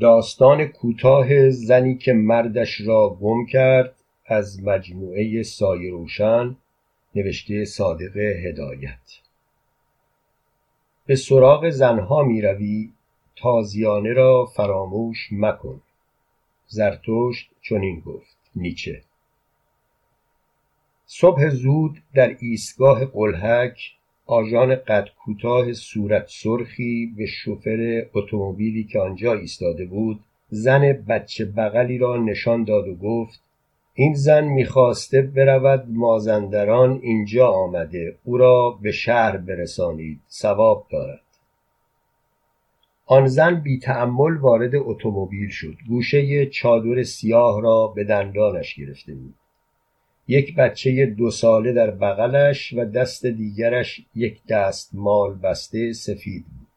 داستان کوتاه زنی که مردش را گم کرد از مجموعه سایه روشن نوشته صادق هدایت. به سراغ زنها می روی تازیانه را فراموش مکن. زرتشت چنین گفت نیچه. صبح زود در ایستگاه قلهک آژان قد کوتاه صورت سرخی به شوفر اتومبیلی که آنجا ایستاده بود زن بچه بغلی را نشان داد و گفت این زن می‌خواسته برود مازندران اینجا آمده او را به شهر برسانید ثواب دارد. آن زن بی تأمل وارد اتومبیل شد گوشه چادر سیاه را به دندانش گرفته بود. یک بچه دو ساله در بغلش و دست دیگرش یک دست مال بسته سفید بود.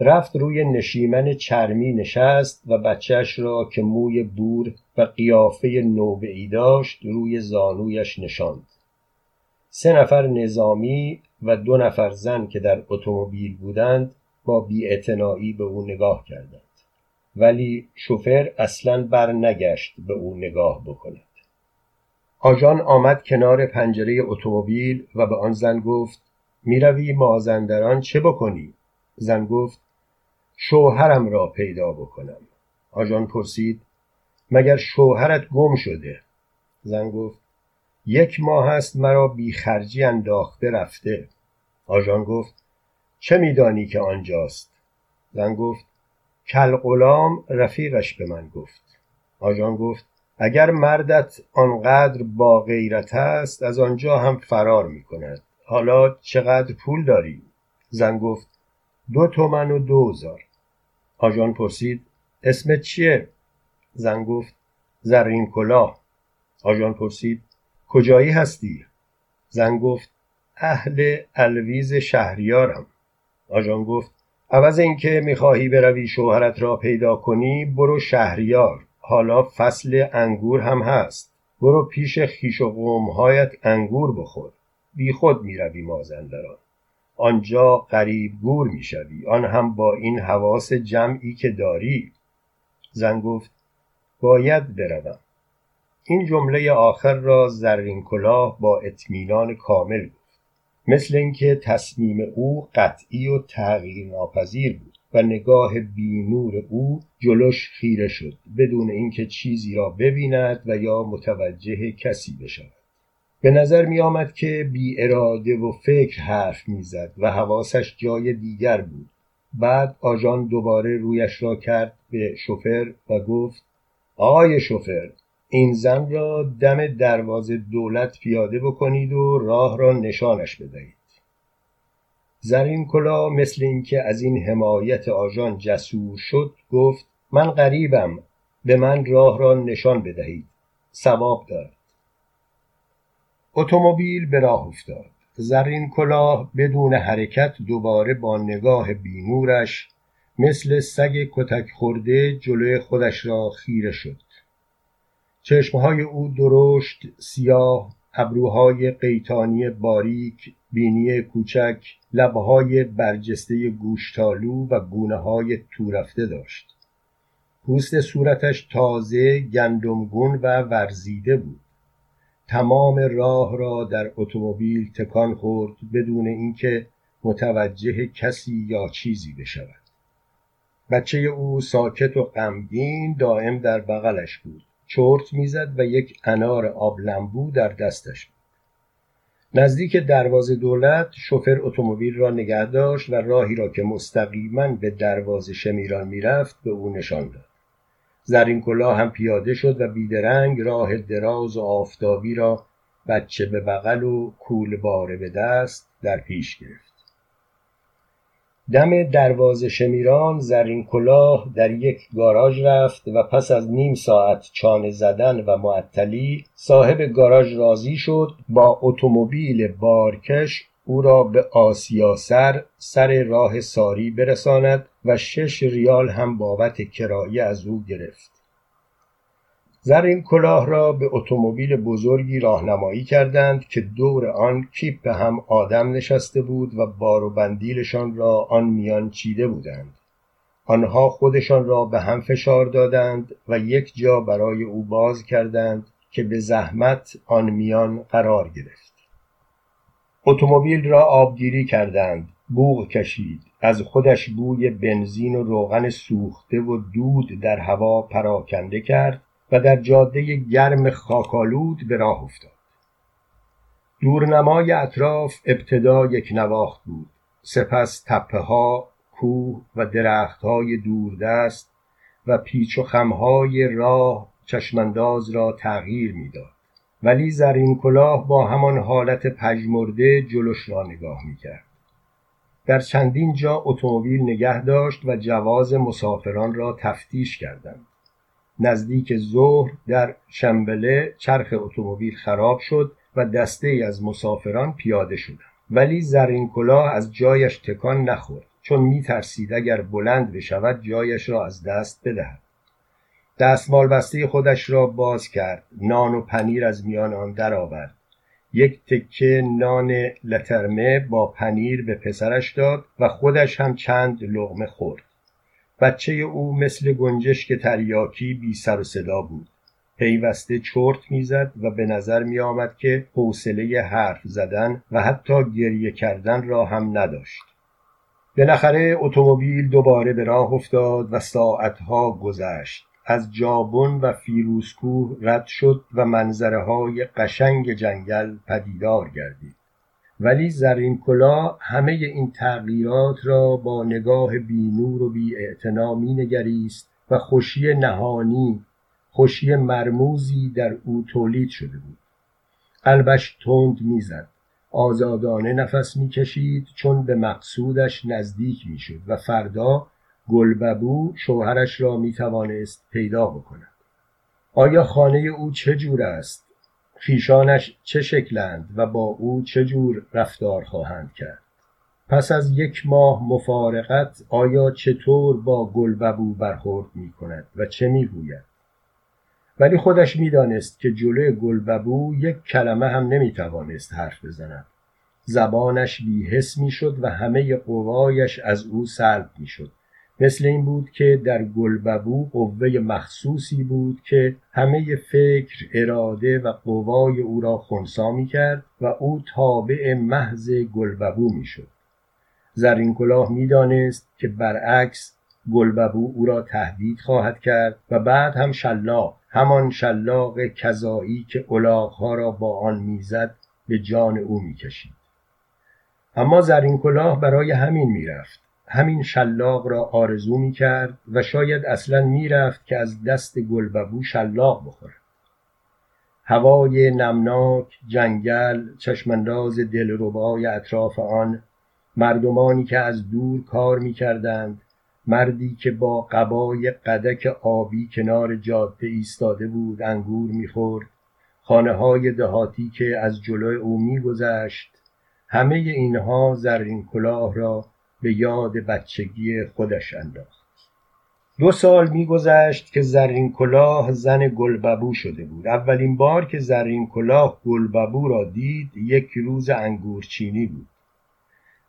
رفت روی نشیمن چرمی نشست و بچهش را که موی بور و قیافه نوبعی داشت روی زانویش نشاند. سه نفر نظامی و دو نفر زن که در اتومبیل بودند با بیاعتنایی به او نگاه کردند. ولی شوفر اصلا بر نگشت به او نگاه بکند. آژان آمد کنار پنجره اتومبیل و به آن زن گفت می‌روی مازندران چه بکنی؟ زن گفت شوهرم را پیدا بکنم. آژان پرسید مگر شوهرت گم شده؟ زن گفت یک ماه است مرا بی خرجی انداخته رفته. آژان گفت چه میدانی که آنجاست؟ زن گفت کل غلام رفیقش به من گفت. آژان گفت اگر مردت آنقدر با غیرت است از آنجا هم فرار می کند حالا چقدر پول داری؟ زن گفت دو تومن و دوزار آژان پرسید اسمت چیه؟ زن گفت زرین کلاه آژان پرسید کجایی هستی؟ زن گفت اهل الویز شهریارم آژان گفت عوض اینکه می‌خواهی بروی شوهرت را پیدا کنی برو شهریار حالا فصل انگور هم هست. برو پیش خیش و قومهایت انگور بخور. بی خود می‌روی مازندران. آنجا قریب گور می‌شوی. آن هم با این حواس جمعی که داری. زن گفت باید بروم. این جمله آخر را زرین کلاه با اطمینان کامل گفت. مثل اینکه تصمیم او قطعی و تغییر ناپذیر بود. و نگاه بینور او جلوش خیره شد بدون اینکه چیزی را ببیند و یا متوجه کسی بشود. به نظر می آمد که بی اراده و فکر حرف می‌زد و حواسش جای دیگر بود. بعد آژان دوباره رویش را کرد به شوفر و گفت آقای شوفر این زن را دم دروازه دولت پیاده بکنید و راه را نشانش بدهید. زرین کلا مثل اینکه از این حمایت آژان جسور شد گفت من غریبم به من راه را نشان بدهید. ثواب دارد. اتومبیل به راه افتاد. زرین کلاه بدون حرکت دوباره با نگاه بینورش مثل سگ کتک خورده جلوی خودش را خیره شد. چشمهای او درشت سیاه ابروهای قیتانی باریک بینی کوچک لبهای برجسته گوشتالو و گونه های تورفته داشت. پوست صورتش تازه گندمگون و ورزیده بود. تمام راه را در اتومبیل تکان خورد بدون اینکه متوجه کسی یا چیزی بشود. بچه او ساکت و غمگین دائم در بغلش بود. چرت می‌زد و یک انار آب لمبو در دستش. نزدیک دروازه دولت شوفر اتومبیل را نگه داشت و راهی را که مستقیما به دروازه شمیران می‌رفت به او نشان داد. زرین کلاه هم پیاده شد و بیدرنگ راه دراز و آفتابی را بچه به بغل و کول باره به دست در پیش گرفت. دم دروازه شمیران زرین کلاه در یک گاراژ رفت و پس از نیم ساعت چانه زدن و معطلی صاحب گاراژ راضی شد با اتومبیل بارکش او را به آسیا سر سر راه ساری برساند و شش ریال هم بابت کرایه از او گرفت. زرین کلاه را به اتومبیل بزرگی راهنمایی کردند که دور آن کیپ هم آدم نشسته بود و بار و بندیلشان را آن میان چیده بودند. آنها خودشان را به هم فشار دادند و یک جا برای او باز کردند که به زحمت آن میان قرار گرفت. اتومبیل را آبگیری کردند بوغ کشید از خودش بوی بنزین و روغن سوخته و دود در هوا پراکنده کرد و در جاده گرم خاکالود به راه افتاد. دورنمای اطراف ابتدا یک نواخت بود. سپس تپه ها کوه و درختهای دوردست و پیچ و خمهای راه چشمانداز را تغییر می‌داد. ولی زرین کلاه با همان حالت پژمرده جلوش را نگاه می‌کرد. در چندین جا اتومبیل نگه داشت و جواز مسافران را تفتیش کردند. نزدیک ظهر در شنبله چرخ اتومبیل خراب شد و دسته ای از مسافران پیاده شدند. ولی زرین کلاه از جایش تکان نخورد چون میترسید اگر بلند بشود جایش را از دست بدهد. دستمال بسته خودش را باز کرد نان و پنیر از میان آن درآورد. یک تکه نان لترمه با پنیر به پسرش داد و خودش هم چند لغمه خورد. بچه او مثل گنجشک تریاکی بی سر و صدا بود. پیوسته چرت می‌زد و به نظر می آمد که حوصله حرف زدن و حتی گریه کردن را هم نداشت. بالاخره اتومبیل دوباره به راه افتاد و ساعتها گذشت. از جابون و فیروزکوه رد شد و منظره های قشنگ جنگل پدیدار گردید. ولی زرین کلا همه این تغییرات را با نگاه بینور و بی می نگریست و خوشی نهانی خوشی مرموزی در او تولید شده بود. قلبش تند می‌زد آزادانه نفس می‌کشید چون به مقصودش نزدیک می‌شد و فردا گلببو شوهرش را می‌توانست پیدا بکند. آیا خانه او چه جور است؟ خیشانش چه شکلند و با او چه جور رفتار خواهند کرد؟ پس از یک ماه مفارقت آیا چطور با گلببو برخورد می کند و چه می گوید؟ ولی خودش می‌دانست که جلوی گلببو یک کلمه هم نمی‌توانست حرف بزند. زبانش بیحس می‌شد و همه قوایش از او سلب می‌شد مثل این بود که در گلببو قوه مخصوصی بود که همه فکر اراده و قوای او را خونسا می کرد و او تابع محض گلببو می شد زرین کلاه می دانست که برعکس گلببو او را تهدید خواهد کرد و بعد هم شلاق همان شلاق کذایی که الاغها را با آن می‌زد به جان او می‌کشید. اما زرین کلاه برای همین می‌رفت. همین شلاق را آرزو می‌کرد و شاید اصلا می‌رفت که از دست گلببو شلاق بخورد هوای نمناک جنگل چشمانداز دلربای اطراف آن مردمانی که از دور کار می‌کردند مردی که با قبای قدک آبی کنار جاده ایستاده بود انگور می‌خورد خانه های دهاتی که از جلوی او میگذشت همه اینها زرین کلاه را به یاد بچگی خودش انداخت. دو سال میگذشت که زرین کلاه زن گلببو شده بود. اولین بار که زرین کلاه گلببو را دید یک روز انگورچینی بود.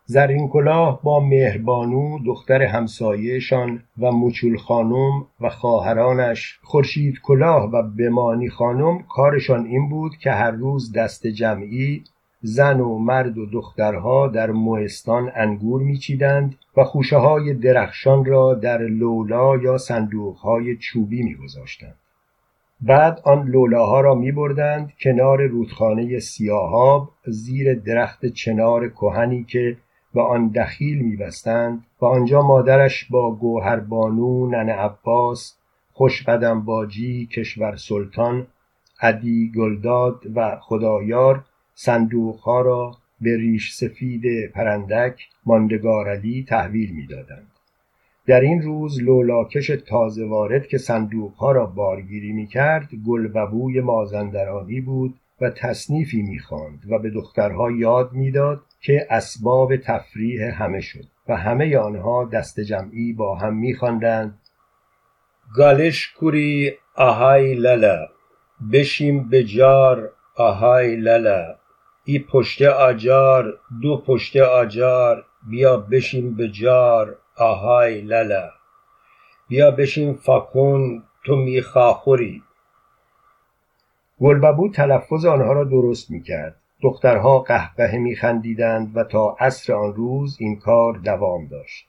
زرین کلاه با مهربانو دختر همسایهشان و مچول خانم و خواهرانش خورشید کلاه و بمانی خانم کارشان این بود که هر روز دست جمعی زن و مرد و دخترها در موهستان انگور میچیدند و خوشه های درخشان را در لولا یا صندوق های چوبی میگذاشتند. بعد آن لولاها را می بردند کنار رودخانه سیاهاب زیر درخت چنار کهنی که و آن دخیل میبستند و آنجا مادرش با گوهربانو نن عباس خوشقدم باجی کشور سلطان عدی گلداد و خدایار صندوقها را به ریش سفید پرندک ماندگار علی تحویل می‌دادند. در این روز لولاکش تازه وارد که صندوقها را بارگیری می‌کرد گلببوی مازندرانی بود و تصنیفی می‌خواند و به دخترها یاد می‌داد که اسباب تفریح همه شد و همه آنها دست جمعی با هم میخواندند. گالش کوری آهای للا بشیم به جار آهای للا ای پشت آجار دو پشت آجار بیا بشیم به جار آهای للا. بیا بشین فاکون تو میخاخوری گلببو تلفظ آنها را درست می‌کرد. دخترها قهقه میخندیدند و تا عصر آن روز این کار دوام داشت.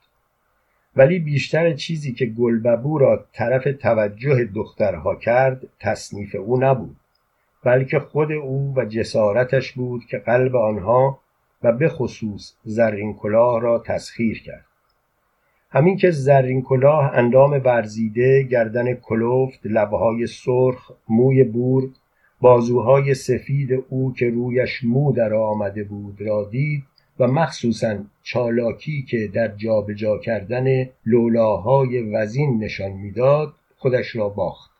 ولی بیشتر چیزی که گلببو را طرف توجه دخترها کرد تصنیف او نبود. بلکه خود او و جسارتش بود که قلب آنها و به خصوص زرین کلاه را تسخیر کرد. همین که زرین کلاه اندام ورزیده گردن کلفت لبهای سرخ موی بور بازوهای سفید او که رویش مو در آمده بود را دید و مخصوصا چالاکی که در جابجا جا کردن لولاهای وزین نشان می‌داد خودش را باخت.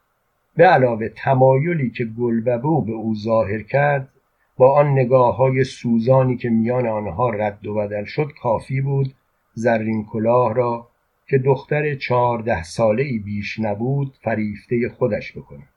به علاوه تمایلی که گلببو به او ظاهر کرد با آن نگاه های سوزانی که میان آنها رد و بدل شد کافی بود زرین کلاه را که دختر چهارده ساله ای بیش نبود فریفته خودش بکند.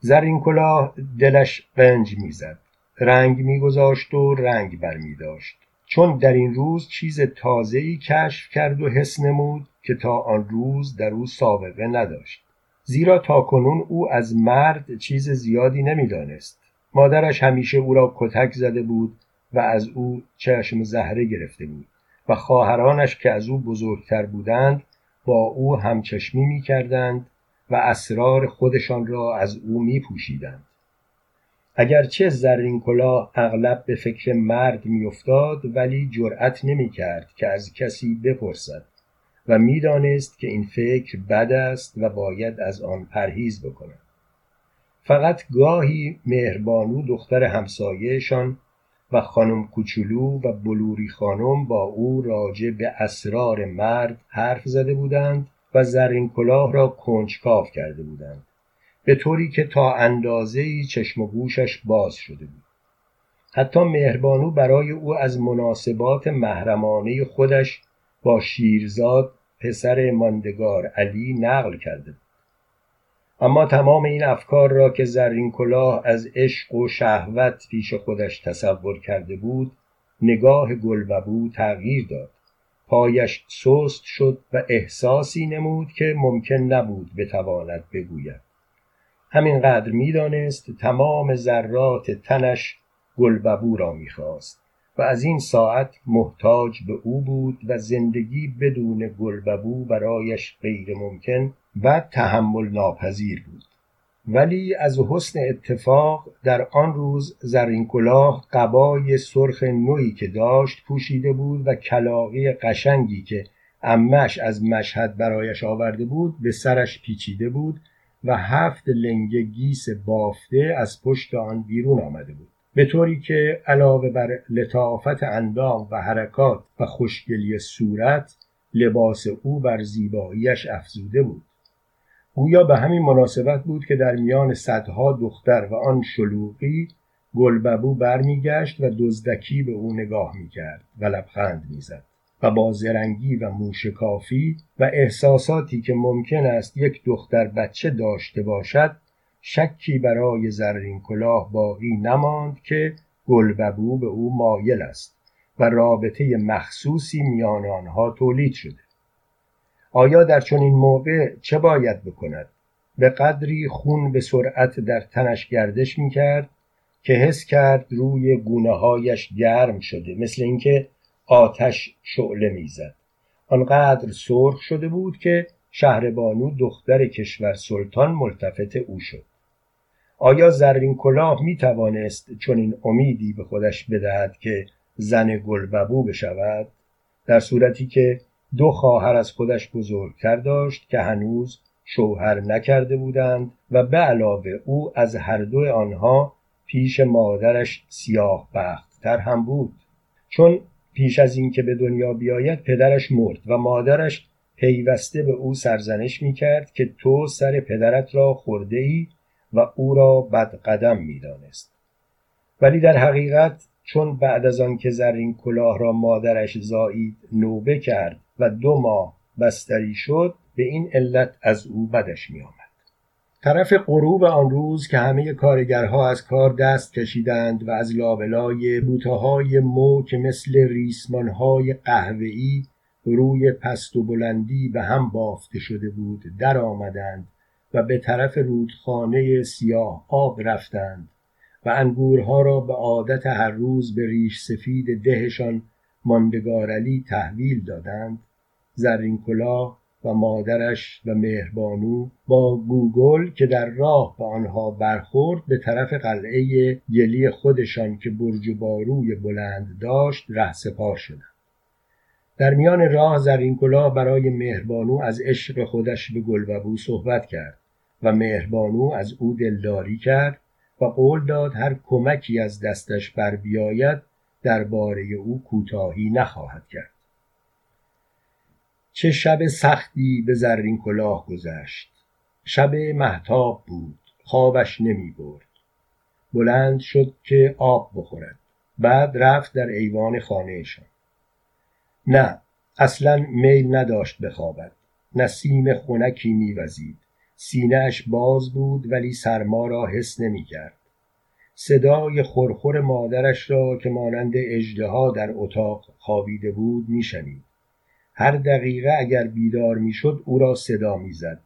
زرین کلاه دلش قنج می‌زد رنگ میگذاشت و رنگ برمیداشت. چون در این روز چیز تازه‌ای کشف کرد و حس نمود که تا آن روز در او سابقه نداشت. زیرا تاکنون او از مرد چیز زیادی نمی‌دانست مادرش همیشه او را کتک زده بود و از او چشم زهره گرفته بود و خواهرانش که از او بزرگتر بودند با او همچشمی می کردند و اسرار خودشان را از او می پوشیدند. اگرچه زرین کلاه اغلب به فکر مرد میافتاد ولی جرأت نمی کرد که از کسی بپرسد و می‌دانست که این فکر بد است و باید از آن پرهیز بکند. فقط گاهی مهربانو دختر همسایهشان و خانم کوچولو و بلوری خانم با او راجع به اسرار مرد حرف زده بودند و زرین کلاه را کنجکاو کرده بودند به طوری که تا اندازه چشم و گوشش باز شده بود. حتی مهربانو برای او از مناسبات محرمانه خودش با شیرزاد پسر ماندگار علی نقل کرده اما تمام این افکار را که زرین کلاه از عشق و شهوت پیش خودش تصور کرده بود نگاه گلببو تغییر داد. پایش سست شد و احساسی نمود که ممکن نبود بتواند بگوید. همینقدر می‌دانست تمام ذرات تنش گلببو را می‌خواست. و از این ساعت محتاج به او بود و زندگی بدون گلببو برایش غیر ممکن و تحمل ناپذیر بود. ولی از حسن اتفاق در آن روز زرین کلاه قبای سرخ نوعی که داشت پوشیده بود و کلاقی قشنگی که امش از مشهد برایش آورده بود به سرش پیچیده بود و هفت لنگه گیس بافته از پشت آن بیرون آمده بود. به طوری که علاوه بر لطافت اندام و حرکات و خوشگلی صورت لباس او بر زیباییش افزوده بود. گویا به همین مناسبت بود که در میان صدها دختر و آن شلوغی گلببو برمیگشت و دزدکی به او نگاه می‌کرد و لبخند می‌زد و با زرنگی و موشکافی و احساساتی که ممکن است یک دختر بچه داشته باشد شکی برای زرین کلاه باقی نماند که گلببو به او مایل است و رابطه مخصوصی میان آنها تولید شده. آیا در چنین موقع چه باید بکند؟ به قدری خون به سرعت در تنش گردش می کرد که حس کرد روی گونه هایش گرم شده مثل اینکه آتش شعله می‌زد. آنقدر سرخ شده بود که شهربانو دختر کشور سلطان ملتفت او شد. آیا زرین کلاه می توانست چون این امیدی به خودش بدهد که زن گلببو بشود؟ در صورتی که دو خواهر از خودش بزرگتر داشت که هنوز شوهر نکرده بودند و به علاوه او از هر دو آنها پیش مادرش سیاه بختتر هم بود. چون پیش از اینکه به دنیا بیاید پدرش مرد و مادرش پیوسته به او سرزنش می‌کرد که تو سر پدرت را خورده ای و او را بدقدم می‌دانست ولی در حقیقت چون بعد از آن که زرین کلاه را مادرش زایید نوبه کرد و دو ماه بستری شد به این علت از او بدش می آمد. طرف غروب آن روز که همه کارگرها از کار دست کشیدند و از لابلای بوته های مو که مثل ریسمان های قهوه‌ای روی پست و بلندی به هم بافته شده بود در آمدند و به طرف رودخانه سیاه آب رفتند و انگورها را به عادت هر روز به ریش سفید دهشان ماندگارلی تحویل دادند زرین کلاه و مادرش و مهربانو با گوگل که در راه به آنها برخورد به طرف قلعه گلی خودشان که برج باروی بلند داشت رهسپار شدند. در میان راه زرین کلاه برای مهربانو از عشق خودش به گلببو صحبت کرد و مهربانو از او دلداری کرد و قول داد هر کمکی از دستش بر بیاید درباره او کوتاهی نخواهد کرد. چه شب سختی به زرین کلاه گذشت. شب محتاب بود خوابش نمی برد. بلند شد که آب بخورد. بعد رفت در ایوان خانهشان. نه اصلا میل نداشت بخوابد. نسیم خنکی میوزید. سینهاش باز بود ولی سرما را حس نمی‌کرد. صدای خورخور مادرش را که مانند اژدها در اتاق خوابیده بود میشنید. هر دقیقه اگر بیدار می‌شد او را صدا می‌زد.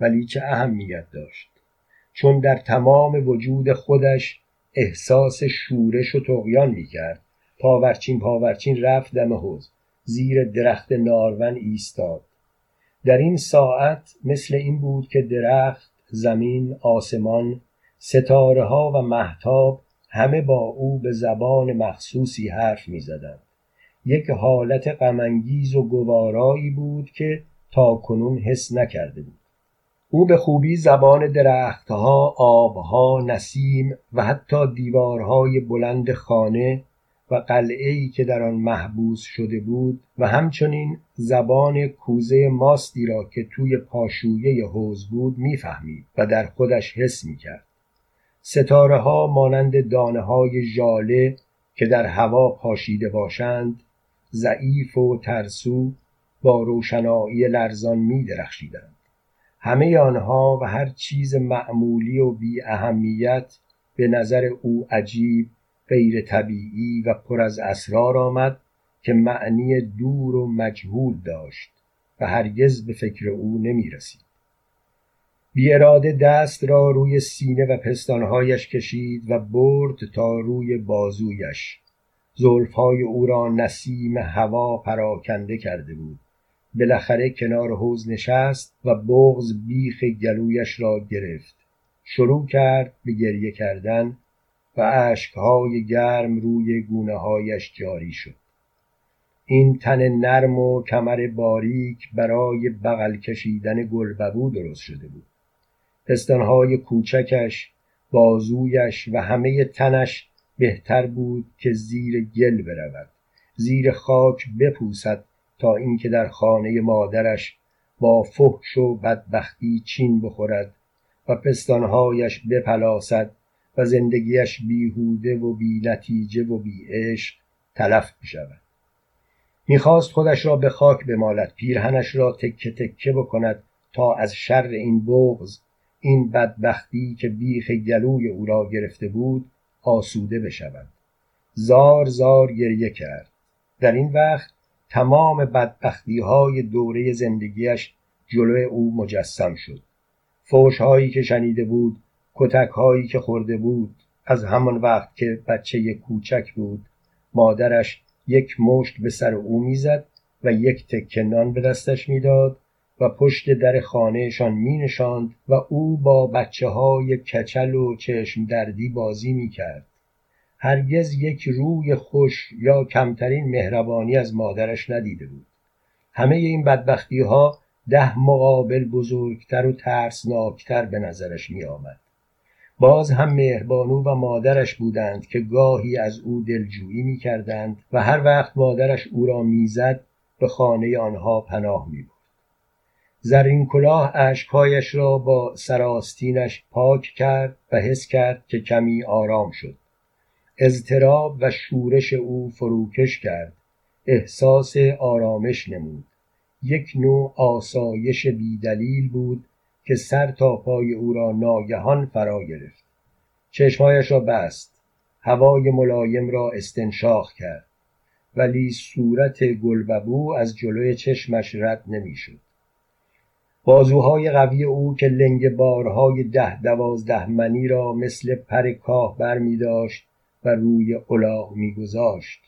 ولی چه اهمیت داشت. چون در تمام وجود خودش احساس شورش و تقیان می‌کرد. پاورچین پاورچین رفت دم حوز زیر درخت نارون ایستاد در این ساعت مثل این بود که درخت زمین آسمان ستاره ها و محتاب همه با او به زبان مخصوصی حرف می زدن. یک حالت غمانگیز و گوارایی بود که تا کنون حس نکرده بود او به خوبی زبان درختها، آبها، نسیم و حتی دیوارهای بلند خانه و قلعه‌ای که در آن محبوس شده بود و همچنین زبان کوزه ماستی را که توی پاشویه حوز بود می‌فهمید و در خودش حس می‌کرد. ستاره ها مانند دانه های ژاله که در هوا پاشیده باشند ضعیف و ترسو با روشنایی لرزان می درخشیدند همه آنها و هر چیز معمولی و بی اهمیت به نظر او عجیب غیر طبیعی و پر از اسرار آمد که معنی دور و مجهول داشت و هرگز به فکر او نمی رسید. بی اراده دست را روی سینه و پستانهایش کشید و برد تا روی بازویش. زلفهای او را نسیم هوا پراکنده کرده بود. بالاخره کنار حوز نشست و بغز بیخ گلویش را گرفت. شروع کرد به گریه کردن و اشکهای گرم روی گونه هایش جاری شد. این تن نرم و کمر باریک برای بغل کشیدن گلببو درست شده بود. پستانهای کوچکش بازویش و همه تنش بهتر بود که زیر گل برود. زیر خاک بپوسد تا اینکه در خانه مادرش با فحش و بدبختی چین بخورد و پستانهایش بپلاسد و زندگیش بیهوده و بی نتیجه و بی عشق تلف بشود می‌خواست خودش را به خاک بمالد پیرهنش را تکه تکه بکند تا از شر این بغز این بدبختی که بیخ گلوی او را گرفته بود آسوده بشود. زار زار گریه کرد. در این وقت تمام بدبختی های دوره زندگیش جلوی او مجسم شد. فوش هایی که شنیده بود کتک هایی که خورده بود از همان وقت که بچه کوچک بود مادرش یک مشت به سر او می‌زد و یک تکه نان به دستش می‌داد و پشت در خانهشان می نشاند و او با بچه های کچل و چشم دردی بازی می کرد. هرگز یک روی خوش یا کمترین مهربانی از مادرش ندیده بود. همه این بدبختی ها ده مقابل بزرگتر و ترسناکتر به نظرش می آمد. باز هم مهربانو و مادرش بودند که گاهی از او دلجویی می کردند و هر وقت مادرش او را می‌زد به خانه آنها پناه می بود. زرین کلاه اشکهایش را با سراستینش پاک کرد و حس کرد که کمی آرام شد. اضطراب و شورش او فروکش کرد. احساس آرامش نمود. یک نوع آسایش بیدلیل بود که سر تا پای او را ناگهان فرا گرفت. چشمهایش را بست. هوای ملایم را استنشاق کرد. ولی صورت گلببو از جلوی چشمش رد نمی‌شد. بازوهای قوی او که لنگ بارهای ده دوازده منی را مثل پر کاه بر می داشت و روی الاغ می گذاشت.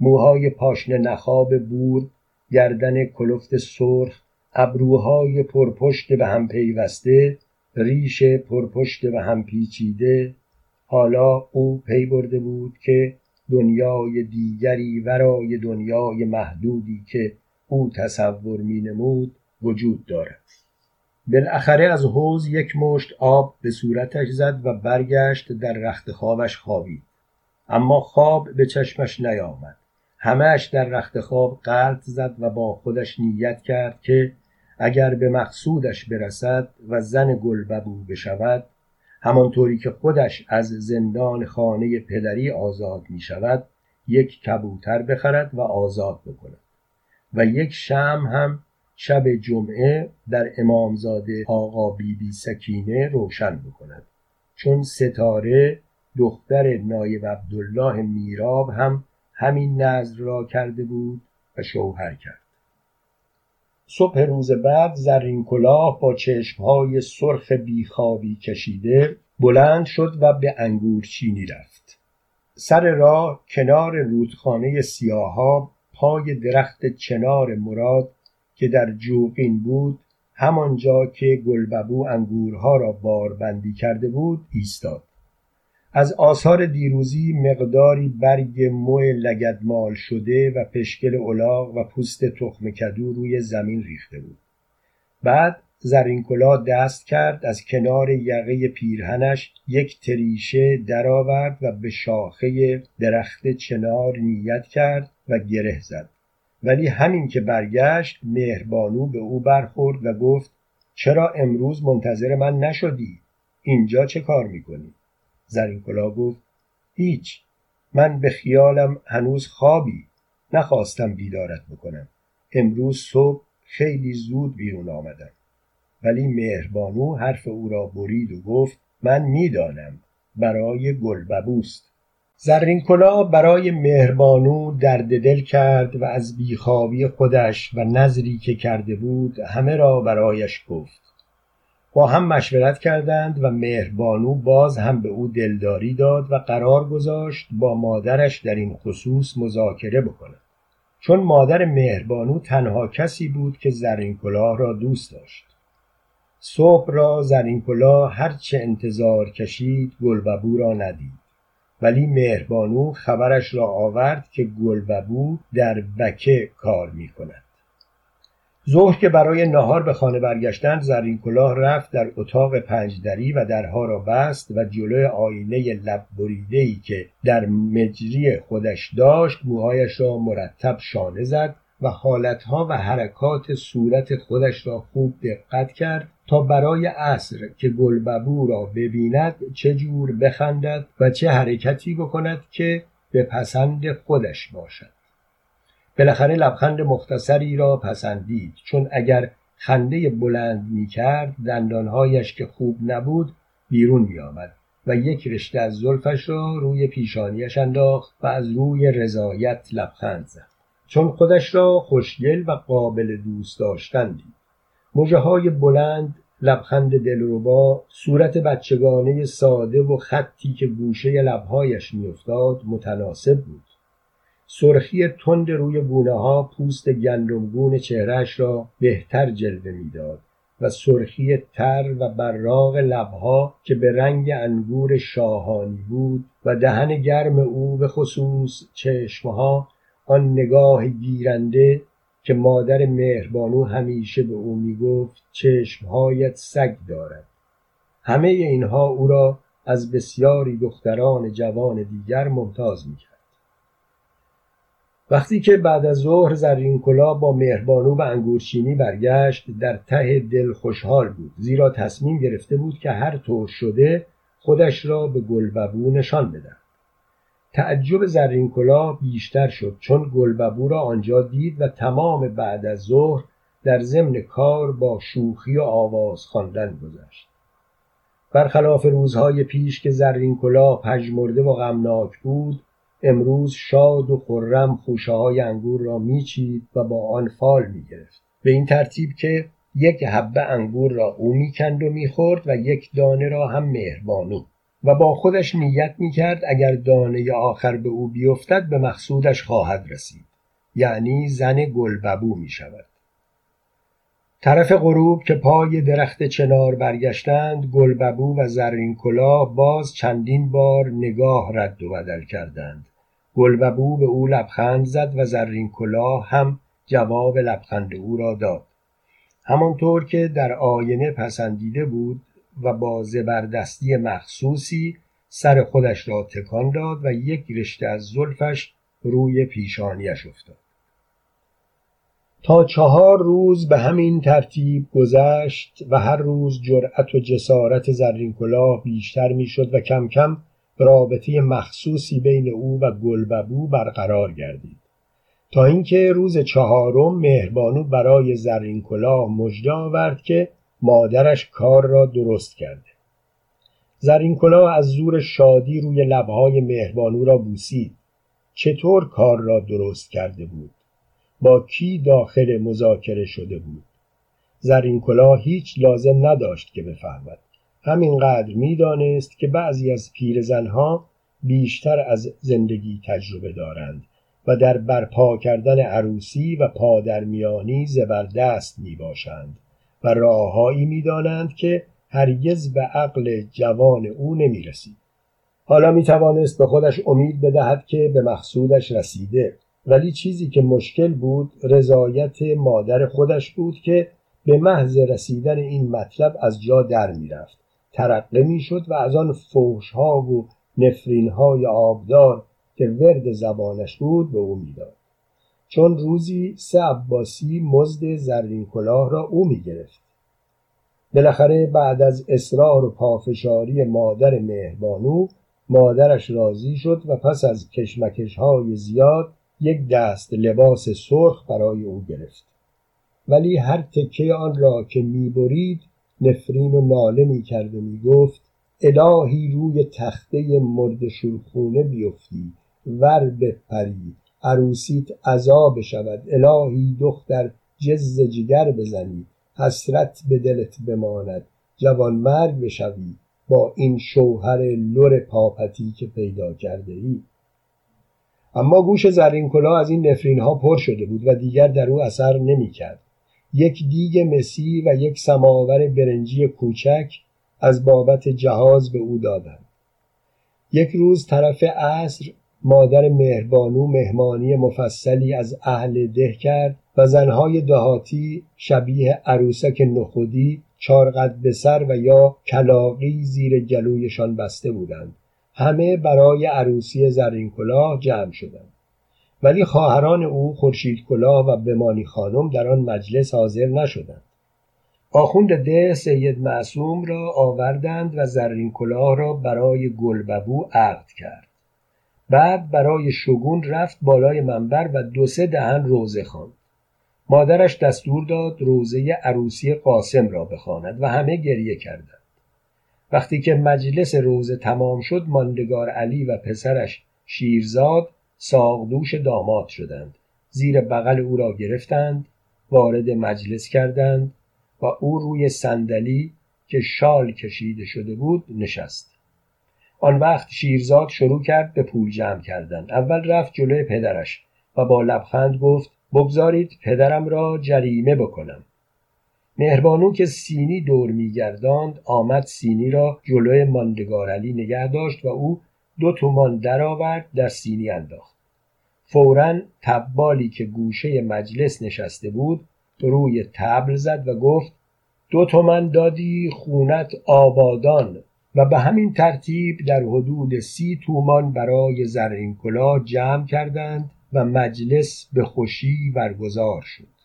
موهای پاشن نخاب بور گردن کلفت سرخ ابروهای پرپشت به هم پیوسته ریش پرپشت به هم پیچیده. حالا او پی برده بود که دنیای دیگری ورای دنیای محدودی که او تصور می نمود وجود دارد. بالاخره از حوز یک مشت آب به صورتش زد و برگشت در رخت خوابش خوابید. اما خواب به چشمش نیامد. همهش در رخت خواب قلط زد و با خودش نیت کرد که اگر به مقصودش برسد و زن گلببو بشود همانطوری که خودش از زندان خانه پدری آزاد می شود یک کبوتر بخرد و آزاد بکند. و یک شم هم شب جمعه در امامزاده آقا بیبی بی سکینه روشن بکند. چون ستاره دختر نایب عبدالله میراب هم همین نظر را کرده بود و شوهر کرد. صبح روز بعد زرین کلاه با چشمهای سرخ بیخوابی کشیده بلند شد و به انگورچینی رفت. سر راه کنار رودخانه سیاها پای درخت چنار مراد که در جوقین بود همانجا که گلببو انگورها را باربندی کرده بود ایستاد. از آثار دیروزی مقداری برگ مو لگدمال شده و پشکل الاغ و پوست تخم کدو روی زمین ریخته بود بعد زرینکلا دست کرد از کنار یقه پیرهنش یک تریشه درآورد و به شاخه درخت چنار نیت کرد و گره زد ولی همین که برگشت مهربانو به او برخورد و گفت چرا امروز منتظر من نشدی؟ اینجا چه کار می‌کنی؟ زرین کلا گفت هیچ من به خیالم هنوز خوابی نخواستم بیدارت بکنم. امروز صبح خیلی زود بیرون آمدم. ولی مهربانو حرف او را برید و گفت من می‌دانم برای گلببوست. زرین کلا برای مهربانو درد دل کرد و از بیخوابی خودش و نظری که کرده بود همه را برایش گفت. با هم مشورت کردند و مهربانو باز هم به او دلداری داد و قرار گذاشت با مادرش در این خصوص مذاکره بکند. چون مادر مهربانو تنها کسی بود که زرین کلاه را دوست داشت. صبح را زرین کلاه هرچه انتظار کشید گلببو را ندید. ولی مهربانو خبرش را آورد که گلببو در بکه کار می کند ظهر که برای نهار به خانه برگشتند زرین کلاه رفت در اتاق پنجدری و درها را بست و جلوی آینه لب ای که در مجری خودش داشت موهایش را مرتب شانه زد و حالتها و حرکات صورت خودش را خوب دقت کرد تا برای عصر که گلببو را ببیند چه جور بخندد و چه حرکتی بکند که به پسند خودش باشد. بالاخره لبخند مختصری را پسندید چون اگر خنده بلند می کرد دندانهایش که خوب نبود بیرون می آمد و یک رشته از زلفش را روی پیشانیش انداخت و از روی رضایت لبخند زد. چون خودش را خوشگل و قابل دوست داشتن دید. مجه های بلند لبخند دلربا صورت بچگانه ساده و خطی که گوشه لبهایش میافتاد متناسب بود. سرخی تند روی گونه ها پوست گندمگون چهرهش را بهتر جلوه می‌داد و سرخی تر و براغ لبها که به رنگ انگور شاهانی بود و دهن گرم او به خصوص چشمها آن نگاه گیرنده که مادر مهربانو همیشه به او می‌گفت چشمهایت سگ دارد. همه اینها او را از بسیاری دختران جوان دیگر ممتاز می‌کرد. وقتی که بعد از ظهر زرین کلا با مهربانو به انگورچینی برگشت در ته دل خوشحال بود. زیرا تصمیم گرفته بود که هر طور شده خودش را به گلببو نشان بدهد تعجب زرین کلا بیشتر شد چون گلببو را آنجا دید و تمام بعد از ظهر در ضمن کار با شوخی و آواز خواندن گذشت. برخلاف روزهای پیش که زرین کلا پژمرده و غمناک بود امروز شاد و خرم خوشه های انگور را میچید و با آن فال می‌گرفت. به این ترتیب که یک حبه انگور را او می‌کند و می‌خورد و یک دانه را هم مهربانو و با خودش نیت می‌کرد اگر دانه آخر به او بیفتد به مقصودش خواهد رسید. یعنی زن گلببو می شود طرف غروب که پای درخت چنار برگشتند گلببو و زرین کلاه باز چندین بار نگاه رد و بدل کردند. گلببو به او لبخند زد و زرین کلاه هم جواب لبخند او را داد. همانطور که در آینه پسندیده بود و با زبردستی مخصوصی سر خودش را تکان داد و یک رشته از زلفش روی پیشانیش افتاد. تا چهار روز به همین ترتیب گذشت و هر روز جرأت و جسارت زرین کلاه بیشتر می‌شد و کم کم رابطه مخصوصی بین او و گلببو برقرار گردید. تا اینکه روز چهارم مهربانو برای زرین کلاه مژده آورد که مادرش کار را درست کرده. زرین کلاه از زور شادی روی لبهای مهربانو را بوسید. چطور کار را درست کرده بود؟ با کی داخل مذاکره شده بود؟ زرین کلاه هیچ لازم نداشت که بفهمد. همینقدر می‌دانست که بعضی از پیرزنها بیشتر از زندگی تجربه دارند و در برپا کردن عروسی و پادرمیانی زبردست می باشند و راههایی می دانند که هرگز به عقل جوان او نمی رسید. حالا می توانست به خودش امید بدهد که به مقصودش رسیده. ولی چیزی که مشکل بود رضایت مادر خودش بود که به محض رسیدن این مطلب از جا در می‌رفت. ترقه می‌شد و از آن فوشها و نفرینهای آبدار که ورد زبانش بود به او می‌داد. چون روزی سه عباسی مزد زرین کلاه را او می‌گرفت. بالاخره بعد از اصرار و پافشاری مادر مهربانو مادرش راضی شد و پس از کشمکش های زیاد یک دست لباس سرخ برای او گرفت. ولی هر تکه آن را که می‌برید نفرین و ناله می‌کرد و می‌گفت الهی روی تخته مرد شلخونه بیفتی ور بپری عروسیت عذاب شود الهی دختر جز جگر بزنی حسرت به دلت بماند جوان مرگ بشوی با این شوهر لور پاپتی که پیدا کرده ای. اما گوش زرین کلاه از این نفرین ها پر شده بود و دیگر در او اثر نمی کرد. یک دیگ مسی و یک سماور برنجی کوچک از بابت جهاز به او دادند. یک روز طرف عصر مادر مهربانو مهمانی مفصلی از اهل ده کرد و زنهای دهاتی شبیه عروسک نخودی چارقد به سر و یا کلاقی زیر گلویشان بسته بودند همه برای عروسی زرین کلاه جمع شدند. ولی خواهران او خورشید کلاه و بمانی خانم در آن مجلس حاضر نشدند. آخوند ده سید معصوم را آوردند و زرین کلاه را برای گلببو عقد کرد. بعد برای شگون رفت بالای منبر و دو سه دهن روزه خواند. مادرش دستور داد روزه عروسی قاسم را بخواند و همه گریه کردند. وقتی که مجلس روزه تمام شد ماندگار علی و پسرش شیرزاد ساقدوش داماد شدند. زیر بغل او را گرفتند وارد مجلس کردند و او روی صندلی که شال کشیده شده بود نشست. آن وقت شیرزاد شروع کرد به پول جمع کردن. اول رفت جلوی پدرش و با لبخند گفت بگذارید پدرم را جریمه بکنم. مهربانو که سینی دور میگرداند آمد سینی را جلوی ماندگار علی نگه داشت و او دو تومان درآورد در سینی انداخت. فورا تبالی که گوشه مجلس نشسته بود روی تبل زد و گفت دو تومن دادی خونت آبادان. و به همین ترتیب در حدود سی تومان برای زرین کلاه جمع کردند و مجلس به خوشی برگزار شد.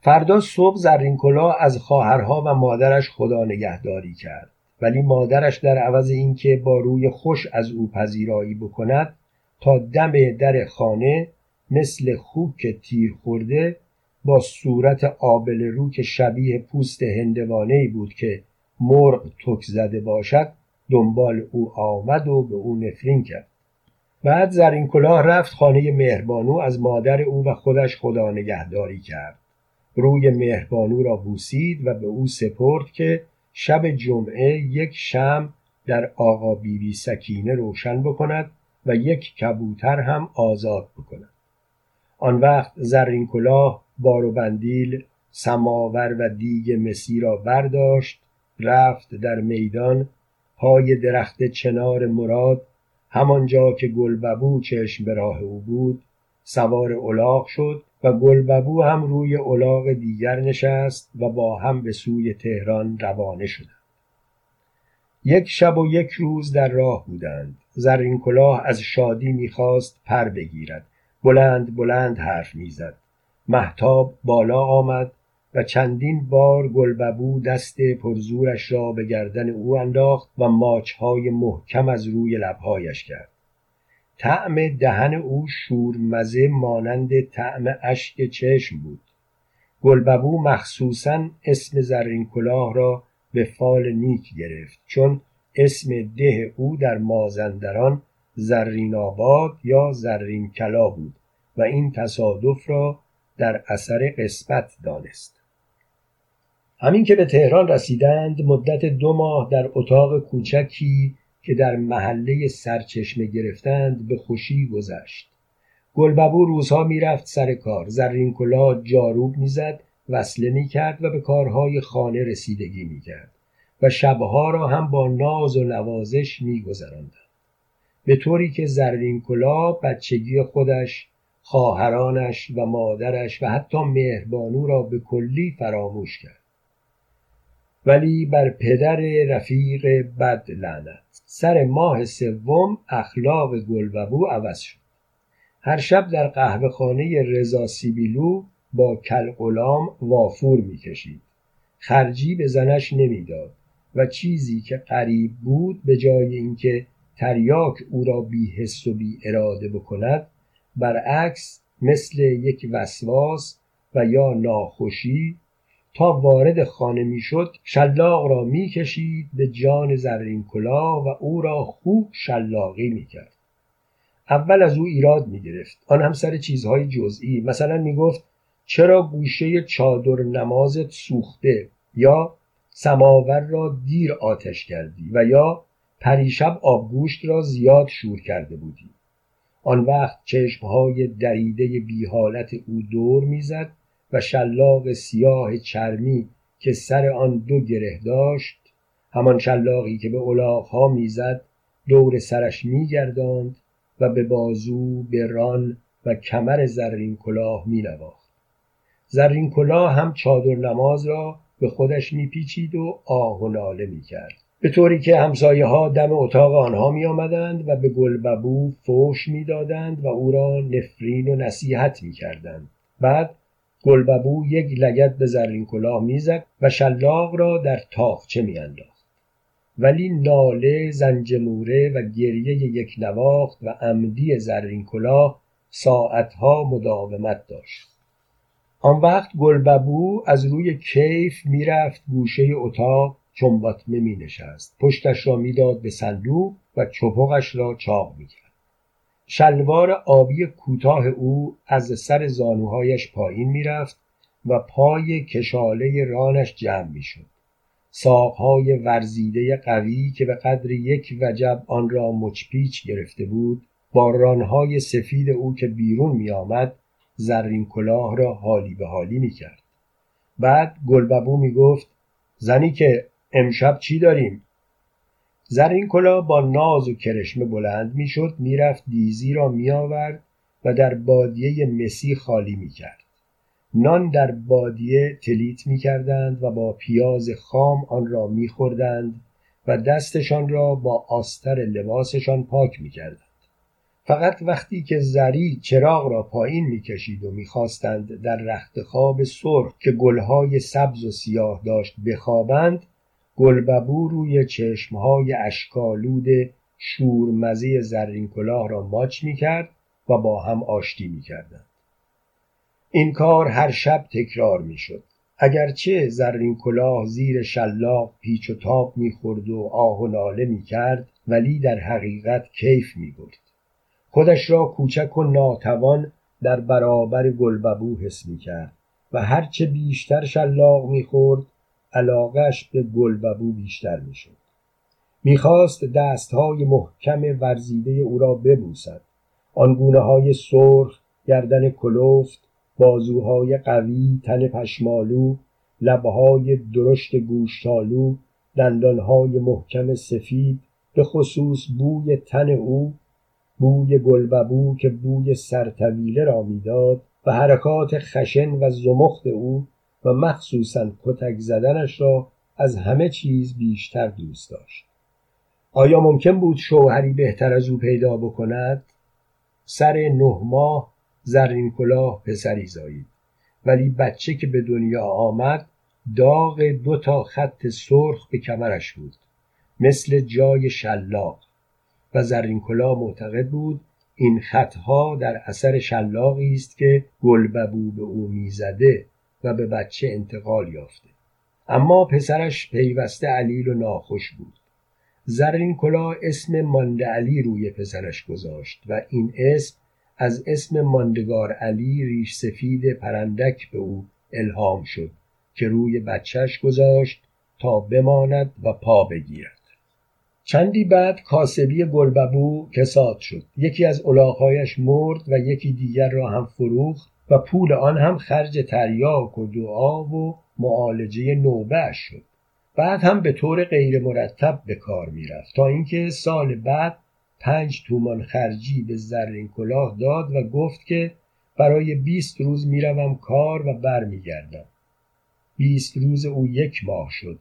فردا صبح زرین کلاه از خواهرها و مادرش خدا نگهداری کرد. ولی مادرش در عوض اینکه با روی خوش از او پذیرایی بکند تا دم در خانه مثل خوک تیر خورده با صورت آبل رو که شبیه پوست هندوانه بود که مرغ تک زده باشد دنبال او آمد و به او نفرین کرد. بعد زرین کلاه رفت خانه مهربانو از مادر او و خودش خدا نگهداری کرد. روی مهربانو را بوسید و به او سپرد که شب جمعه یک شم در آقا بیبی سکینه روشن بکند و یک کبوتر هم آزاد بکند. آن وقت زرین کلاه بار و بندیل سماور و دیگ مسی را برداشت رفت در میدان پای درخت چنار مراد همانجا که گلببو چشم به راه او بود سوار الاغ شد و گلببو هم روی الاغ دیگر نشست و با هم به سوی تهران روانه شدند. یک شب و یک روز در راه بودند. زرین کلاه از شادی می‌خواست پر بگیرد. بلند بلند حرف می‌زد. محتاب بالا آمد و چندین بار گلببو دست پرزورش را به گردن او انداخت و ماچهای محکم از روی لبهایش کرد. طعم دهن او شورمزه مانند طعم اشک چشم بود. گلببو مخصوصا اسم زرین کلاه را به فال نیک گرفت چون اسم ده او در مازندران زرین آباد یا زرین کلا بود و این تصادف را در اثر قسمت دانست. همین که به تهران رسیدند مدت دو ماه در اتاق کوچکی که در محله سرچشمه گرفتند به خوشی گذشت. گلببو روزها می‌رفت سر کار. زرین کلا جاروب می‌زد وصله می‌کرد و به کارهای خانه رسیدگی می‌کرد و شبها را هم با ناز و نوازش میگذراندند. به طوری که زرین کلا بچگی خودش خواهرانش و مادرش و حتی مهربانو را به کلی فراموش کرد. ولی بر پدر رفیق بد لعنت. سر ماه سوم اخلاق گلببو عوض شد. هر شب در قهوه خانه رضا سیبیلو با کل غلام وافور می‌کشید. خرجی به زنش نمی‌داد و چیزی که قریب بود به جای اینکه تریاک او را بی حس و بی اراده بکند برعکس مثل یک وسواس و یا ناخوشی وارد خانه می‌شد شلاق را می‌کشید به جان زرین کلاه و او را خوب شلاقی می‌کرد. اول از او ایراد می‌گرفت. آن هم سر چیزهای جزئی. مثلا می‌گفت چرا گوشه چادر نمازت سوخته؟ یا سماور را دیر آتش کردی؟ و یا پریشب آبگوشت را زیاد شور کرده بودی؟ آن وقت چشمهای دریده بی حالت او دور می‌زد و شلاق سیاه چرمی که سر آن دو گره داشت همان شلاقی که به الاغها می‌زد دور سرش میگرداند و به بازو به ران و کمر زرین کلاه مینواخت زرین کلاه هم چادر نماز را به خودش میپیچید و آه و ناله می‌کرد به طوری که همسایه ها دم اتاق آنها می آمدند و به گلببو فوش می‌دادند و او را نفرین و نصیحت می کردند. بعد گلببو یک لگت به زرین کلاه می‌زد و شلاق را در تاخچه میانداخت. ولی ناله زنجموره و گریه یک نواخت و عمدی زرین کلاه ساعتها مداومت داشت. آن وقت گلببو از روی کیف می‌رفت گوشه اتاق چنباتمه می نشست. پشتش را می‌داد به صندوق و چپقش را چاق می‌کرد. شلوار آبی کوتاه او از سر زانوهایش پایین می‌رفت و پای کشاله رانش جمع می‌شد. ساقهای ورزیده قوی که به قدر یک وجب آن را مچپیچ گرفته بود با رانهای سفید او که بیرون میآمد زرین کلاه را حالی به حالی می‌کرد. بعد گلببو می‌گفت زنی که امشب چی داریم؟ زرین کلا با ناز و کرشمه بلند می‌شد می‌رفت دیزی را میآورد و در بادیه مسی خالی می‌کرد. نان در بادیه تلیت می‌کردند و با پیاز خام آن را میخوردند و دستشان را با آستر لباسشان پاک می‌کردند. فقط وقتی که زری چراغ را پایین می‌کشید و می‌خواستند در رخت خواب سرخ که گلهای سبز و سیاه داشت بخوابند گلببو روی چشمهای اشکالود شورمزه زرین کلاه را ماچ می‌کرد و با هم آشتی می‌کردند. این کار هر شب تکرار می‌شد. اگرچه زرین کلاه زیر شلاق پیچ و تاب می‌خورد و آه و ناله می‌کرد ولی در حقیقت کیف می‌برد. خودش را کوچک و ناتوان در برابر گلببو حس می کرد و هرچه بیشتر شلاق می‌خورد علاقش به گلببو بیشتر می‌شد. می‌خواست دستهای محکم ورزیده او را ببوسد. آنگونه های سرخ گردن کلفت بازوهای قوی تن پشمالو لبهای درشت گوشتالو دندانهای محکم سفید به خصوص بوی تن او بوی گلببو که بوی سرطویله را می‌داد و حرکات خشن و زمخت او و مخصوصا کتک زدنش را از همه چیز بیشتر دوست داشت. آیا ممکن بود شوهری بهتر از او پیدا بکند؟ سر نه ماه زرین کلاه پسری زایید. ولی بچه که به دنیا آمد داغ دو تا خط سرخ به کمرش بود مثل جای شلاق. و زرین کلاه معتقد بود این خطها در اثر شلاقی است که گلببو به او می‌زده. و به بچه انتقال یافته. اما پسرش پیوسته علیل و ناخوش بود. زرین کلاه اسم مانده علی روی پسرش گذاشت و این اسم از اسم ماندگار علی ریش سفید پرندک به او الهام شد که روی بچهش گذاشت تا بماند و پا بگیرد. چندی بعد کاسبی گلببو کساد شد. یکی از الاغهایش مرد و یکی دیگر را هم فروخت و پول آن هم خرج تریاک و دعا و معالجه نوبه شد. بعد هم به طور غیر مرتب به کار می‌رفت تا اینکه سال بعد پنج تومان خرجی به زرین کلاه داد و گفت که برای بیست روز می‌روم کار و برمیگردم. بیست روز او یک ماه شد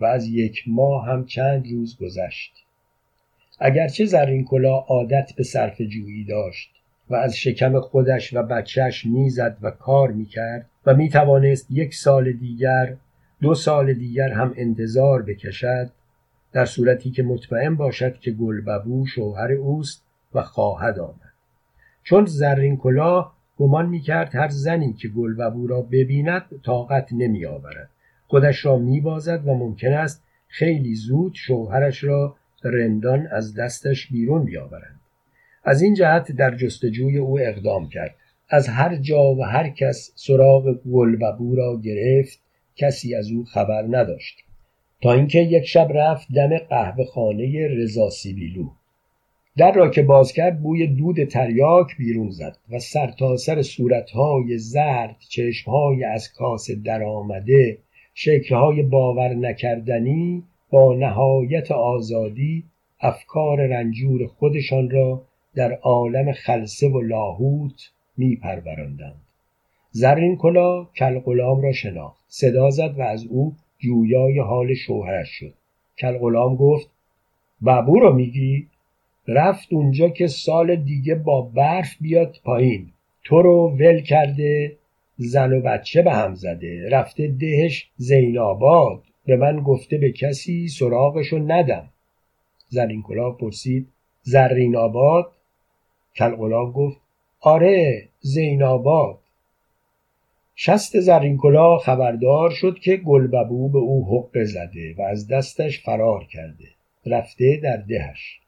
و از یک ماه هم چند روز گذشت. اگرچه زرین کلاه عادت به صرف جویی داشت و از شکم خودش و بچهش می‌زد و کار می‌کرد و می‌توانست یک سال دیگر دو سال دیگر هم انتظار بکشد در صورتی که مطمئن باشد که گلببو شوهر اوست و خواهد آمد. چون زرین کلاه گمان می‌کرد هر زنی که گلببو را ببیند طاقت نمیآورد. خودش را میبازد و ممکن است خیلی زود شوهرش را رندان از دستش بیرون بیاورند از این جهت در جستجوی او اقدام کرد. از هر جا و هر کس سراغ گلببو را گرفت کسی از او خبر نداشت. تا اینکه یک شب رفت دم قهوه خانه رضا سیبیلو. در را که باز کرد بوی دود تریاک بیرون زد و سرتاسر سر صورتهای زرد چشمهای از کاسه درآمده شکلهای باور نکردنی با نهایت آزادی افکار رنجور خودشان را در عالم خلصه و لاهوت می پروراندند زرین کلا کل غلام را شناخت. صدا زد و از او جویای حال شوهرش شد. کل غلام گفت بابو را میگی؟ رفت اونجا که سال دیگه با برف بیاد پایین. تو رو ول کرده زن و بچه به هم زده. رفته دهش زیناباد. به من گفته به کسی سراغشو ندم. زرین کلاه پرسید زرین آباد کل غلام گفت آره زیناباد. شست زرین کلاه خبردار شد که گلببو به او حق زده و از دستش فرار کرده رفته در دهش.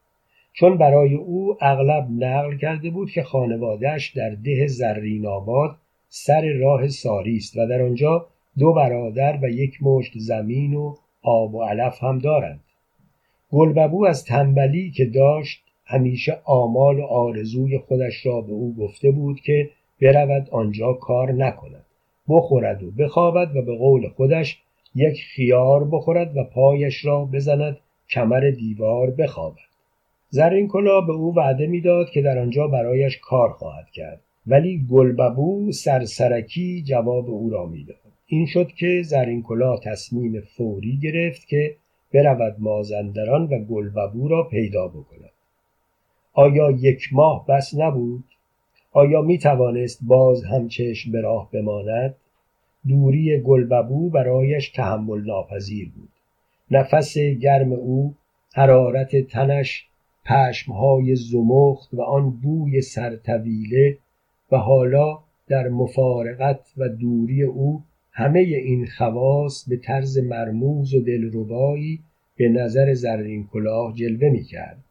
چون برای او اغلب نقل کرده بود که خانوادهش در ده زرین آباد سر راه ساری است و در آنجا دو برادر و یک مشت زمین و آب و علف هم دارند. گلببو از تنبلی که داشت همیشه آمال و آرزوی خودش را به او گفته بود که برود آنجا کار نکند. بخورد و بخوابد و به قول خودش یک خیار بخورد و پایش را بزند کمر دیوار بخوابد. زرین کلا به او وعده می‌داد که در آنجا برایش کار خواهد کرد. ولی گلببو سرسرکی جواب او را می‌داد. این شد که زرین کلا تصمیم فوری گرفت که برود مازندران و گلببو را پیدا بکند. آیا یک ماه بس نبود؟ آیا می توانست باز هم چشم به راه بماند؟ دوری گلببو برایش تحمل ناپذیر بود. نفس گرم او حرارت تنش پشمهای زمخت و آن بوی سرطویله و حالا در مفارقت و دوری او همه این خواص به طرز مرموز و دلربایی به نظر زرین کلاه جلوه می کرد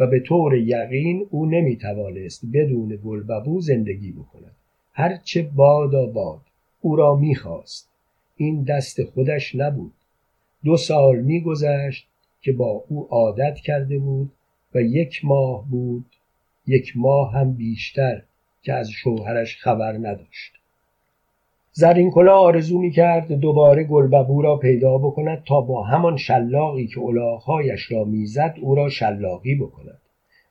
و به طور یقین او نمی‌توانست بدون گلببو زندگی بکند. هرچه بادا باد او را می‌خواست. این دست خودش نبود. دو سال میگذشت که با او عادت کرده بود و یک ماه بود یک ماه هم بیشتر که از شوهرش خبر نداشت. زرین کلا آرزو می کرد دوباره گلببو را پیدا بکند تا با همان شلاقی که الاغهایش را می‌زد او را شلاقی بکند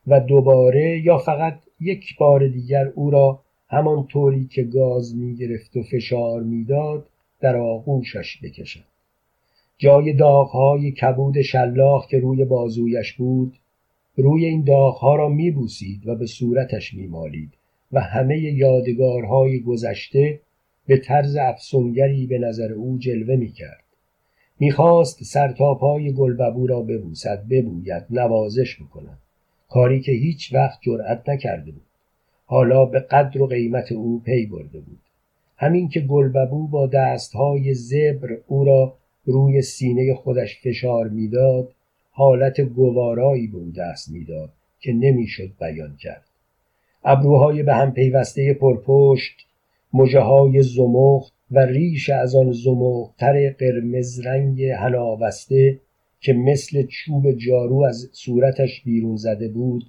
و دوباره یا فقط یک بار دیگر او را همان طوری که گاز می گرفت و فشار می‌داد در آغوشش بکشد. جای داغهای کبود شلاق که روی بازویش بود روی این داغها را میبوسید و به صورتش میمالید و همه یادگارهای گذشته به طرز افسونگری به نظر او جلوه می‌کرد. می‌خواست سرتاپای گلببو را ببوسد ببوید نوازش بکند. کاری که هیچ وقت جرأت نکرده بود. حالا به قدر و قیمت او پی برده بود. همین که گلببو با دستهای زبر او را روی سینه خودش فشار می‌داد حالت گوارایی به او دست می‌داد که نمی‌شد بیان کرد. ابروهای به هم پیوسته پرپشت مجه های زمخت و ریش از آن زمختر قرمز رنگ هناوسته که مثل چوب جارو از صورتش بیرون زده بود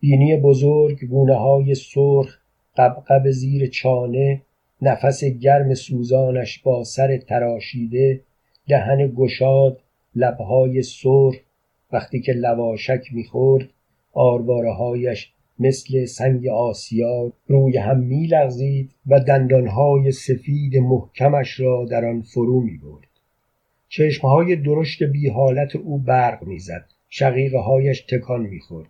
بینی بزرگ گونه های سرخ قبقب زیر چانه نفس گرم سوزانش با سر تراشیده دهن گشاد لبهای سرخ وقتی که لواشک می‌خورد هایش مثل سنگ آسیا روی هم میلغزید و دندانهای سفید محکمش را در آن فرو می‌برد. چشمهای درشت بی حالت او برق می‌زد شقیقه هایش تکان می‌خورد.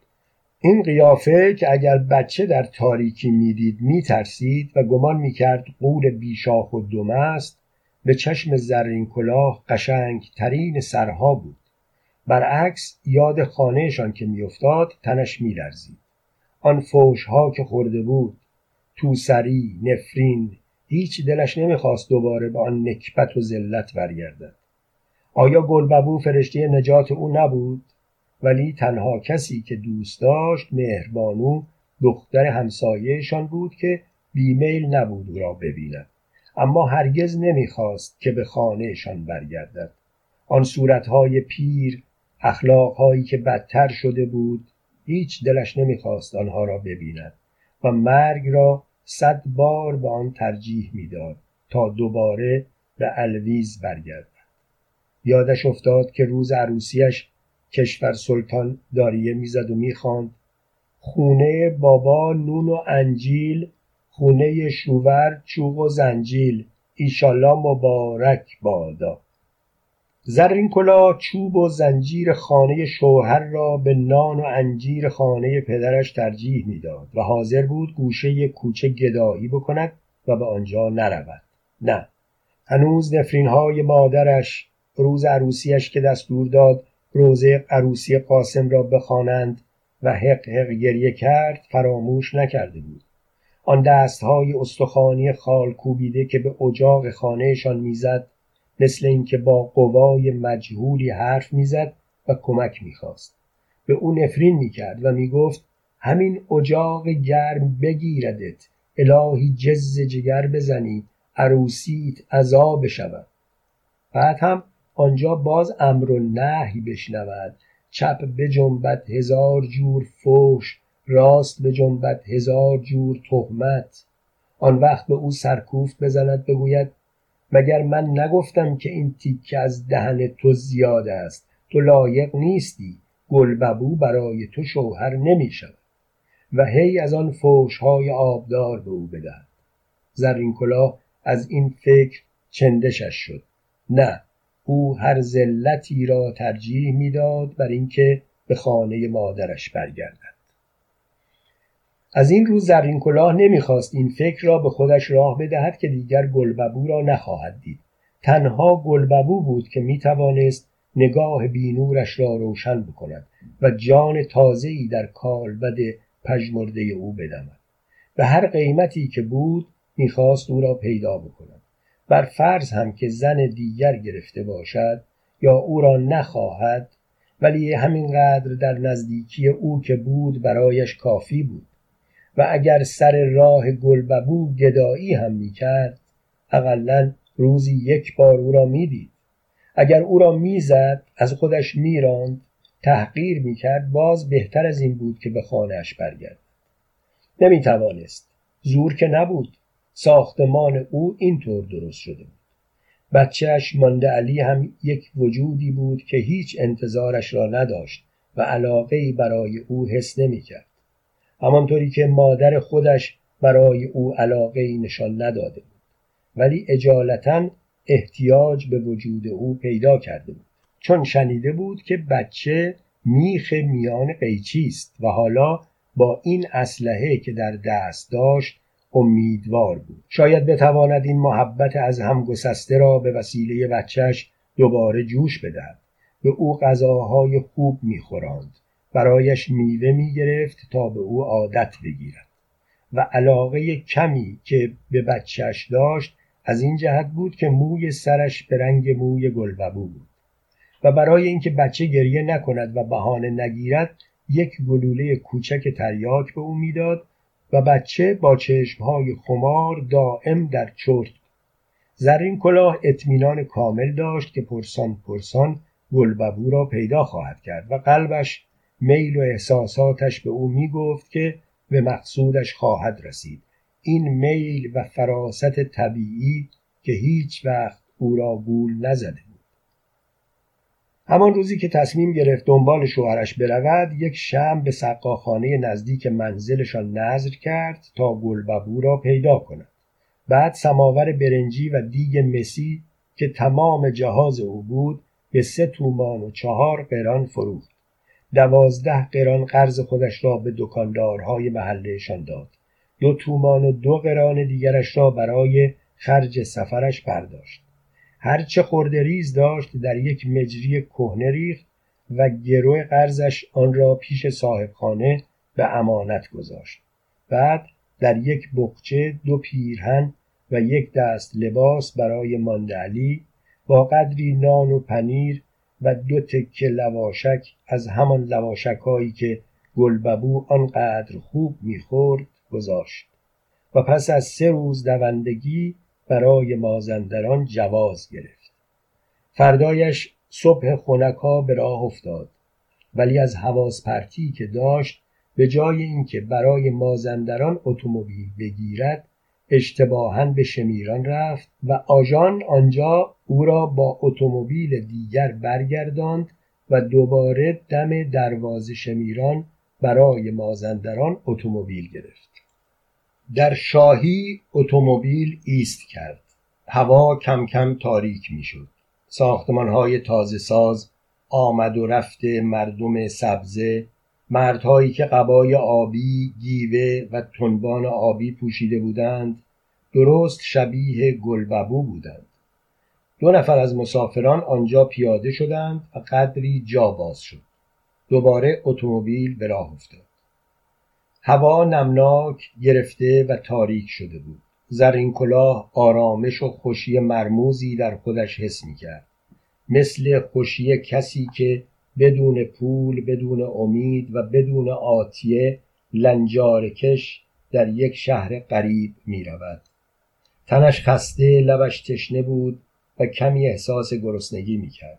این قیافه که اگر بچه در تاریکی می‌دید میترسید و گمان می‌کرد قول بیشاخ و دم است به چشم زرین کلاه قشنگ ترین سرها بود. برعکس یاد خانهشان که میافتاد تنش میلرزید. آن فوشها که خورده بود توسری نفرین هیچ دلش نمی‌خواست دوباره به آن نکبت و ذلت برگردد. آیا گلببو فرشته نجات او نبود؟ ولی تنها کسی که دوست داشت مهربانو دختر همسایهشان بود که بیمیل نبود او را ببیند. اما هرگز نمی‌خواست که به خانهشان برگردد. آن صورتهای پیر اخلاقهایی که بدتر شده بود هیچ دلش نمی‌خواست آنها را ببیند و مرگ را صد بار به آن ترجیح می‌داد تا دوباره به الویز برگردد. یادش افتاد که روز عروسیش کشور سلطان داریه می‌زد و می‌خواند خونه بابا نون و انجیل خونه شوور چوب و زنجیل. ایشالله مبارک بادا. زرین کلا چوب و زنجیر خانه شوهر را به نان و انجیر خانه پدرش ترجیح می‌داد و حاضر بود گوشه کوچه گدایی بکند و به آنجا نرود. نه. هنوز نفرین های مادرش روز عروسیش که دستور داد روزه عروسی قاسم را بخوانند و حق حق گریه کرد فراموش نکرده بود. آن دستهای استخوانی خال کوبیده که به اجاق خانهشان می‌زد مثل اینکه با قوای مجهولی حرف می‌زد و کمک می‌خواست. به او نفرین می‌کرد و می‌گفت همین اجاق گرم بگیردت الهی جز جگر بزنی عروسیت عذاب شود. بعد هم آنجا باز امر و نهی بشنود. چپ بجنبد هزار جور فوش راست بجنبد هزار جور تهمت. آن وقت به او سرکوفت بزند بگوید مگر من نگفتم که این تیکه از دهن تو زیاد است؟ تو لایق نیستی. گلببو برای تو شوهر نمی شود و هی از آن فوشهای آبدار به او بدهد. زرین کلاه از این فکر چندشش شد. نه او هر ذلتی را ترجیح می‌داد بر اینکه به خانه مادرش برگردد. از این روز زرین کلاه نمی‌خواست این فکر را به خودش راه بدهد که دیگر گلببو را نخواهد دید. تنها گلببو بود که می‌توانست نگاه بینورش را روشن بکند و جان تازه‌ای در کالبد پژمرده او بدمد. به هر قیمتی که بود می‌خواست او را پیدا بکند. بر فرض هم که زن دیگر گرفته باشد یا او را نخواهد ولی همینقدر در نزدیکی او که بود برایش کافی بود. و اگر سر راه گلببو گدایی هم می‌کرد اقلا روزی یک بار او را می‌دید. اگر او را می‌زد از خودش میراند تحقیر می‌کرد باز بهتر از این بود که به خانهاش برگرد. نمی‌توانست. زور که نبود. ساختمان او اینطور درست شده بود. بچهش مانده علی هم یک وجودی بود که هیچ انتظارش را نداشت و علاقه برای او حس نمی‌کرد. همانطوری که مادر خودش برای او علاقه نشان نداده بود. ولی اجالتا احتیاج به وجود او پیدا کرده بود. چون شنیده بود که بچه میخ میان قیچی است و حالا با این اسلحه که در دست داشت امیدوار بود. شاید بتواند این محبت از هم گسسته را به وسیله بچهش دوباره جوش بدهد. به او غذاهای خوب میخوراند. برایش میوه می‌گرفت تا به او عادت بگیرد. و علاقه کمی که به بچهش داشت از این جهت بود که موی سرش به رنگ موی گلببو بود. و برای اینکه بچه گریه نکند و بهانه نگیرد یک گلوله کوچک تریاک به او می‌داد و بچه با چشمهای خمار دائم در چرت زرین کلاه اطمینان کامل داشت که پرسان پرسان گلببو را پیدا خواهد کرد و قلبش میل و احساساتش به او می گفت که به مقصودش خواهد رسید. این میل و فراست طبیعی که هیچ وقت او را گول نزده بود. همان روزی که تصمیم گرفت دنبال شوهرش برود یک شم به سقاخانه نزدیک منزلشان نظر کرد تا گلببو را پیدا کند. بعد سماور برنجی و دیگ مسی که تمام جهاز او بود به سه تومان و چهار قران فروخت. دوازده قران قرض خودش را به دکاندارهای محلهشان داد. دو تومان و دو قران دیگرش را برای خرج سفرش برداشت. هرچه خورده ریز داشت در یک مجری کهنه ریخت و گروه قرضش آن را پیش صاحبخانه به امانت گذاشت. بعد در یک بخچه دو پیرهن و یک دست لباس برای ماندعلی با قدری نان و پنیر و دو تکه لواشک از همان لواشک هایی که گلببو آنقدر خوب می‌خورد گذاشت. و پس از سه روز دوندگی برای مازندران جواز گرفت. فردایش صبح خونکا به راه افتاد. ولی از حواس پرتی که داشت به جای اینکه برای مازندران اتومبیل بگیرد اشتباها به شمیران رفت و آژان آنجا او را با اتومبیل دیگر برگرداند و دوباره دم دروازه شمیران برای مازندران اتومبیل گرفت. در شاهی اتومبیل ایست کرد. هوا کم کم تاریک می‌شد. ساختمان های تازه ساز آمد و رفت مردم سبزه مردهایی که قبای آبی گیوه و تنبان آبی پوشیده بودند درست شبیه گلببو بودند. دو نفر از مسافران آنجا پیاده شدند و قدری جا باز شد. دوباره اتومبیل به راه افتاد. هوا نمناک گرفته و تاریک شده بود. زرین کلاه آرامش و خوشی مرموزی در خودش حس می کرد مثل خوشی کسی که بدون پول بدون امید و بدون آتیه لنجارکش در یک شهر غریب می رود تنش خسته لبش تشنه بود و کمی احساس گرسنگی می کرد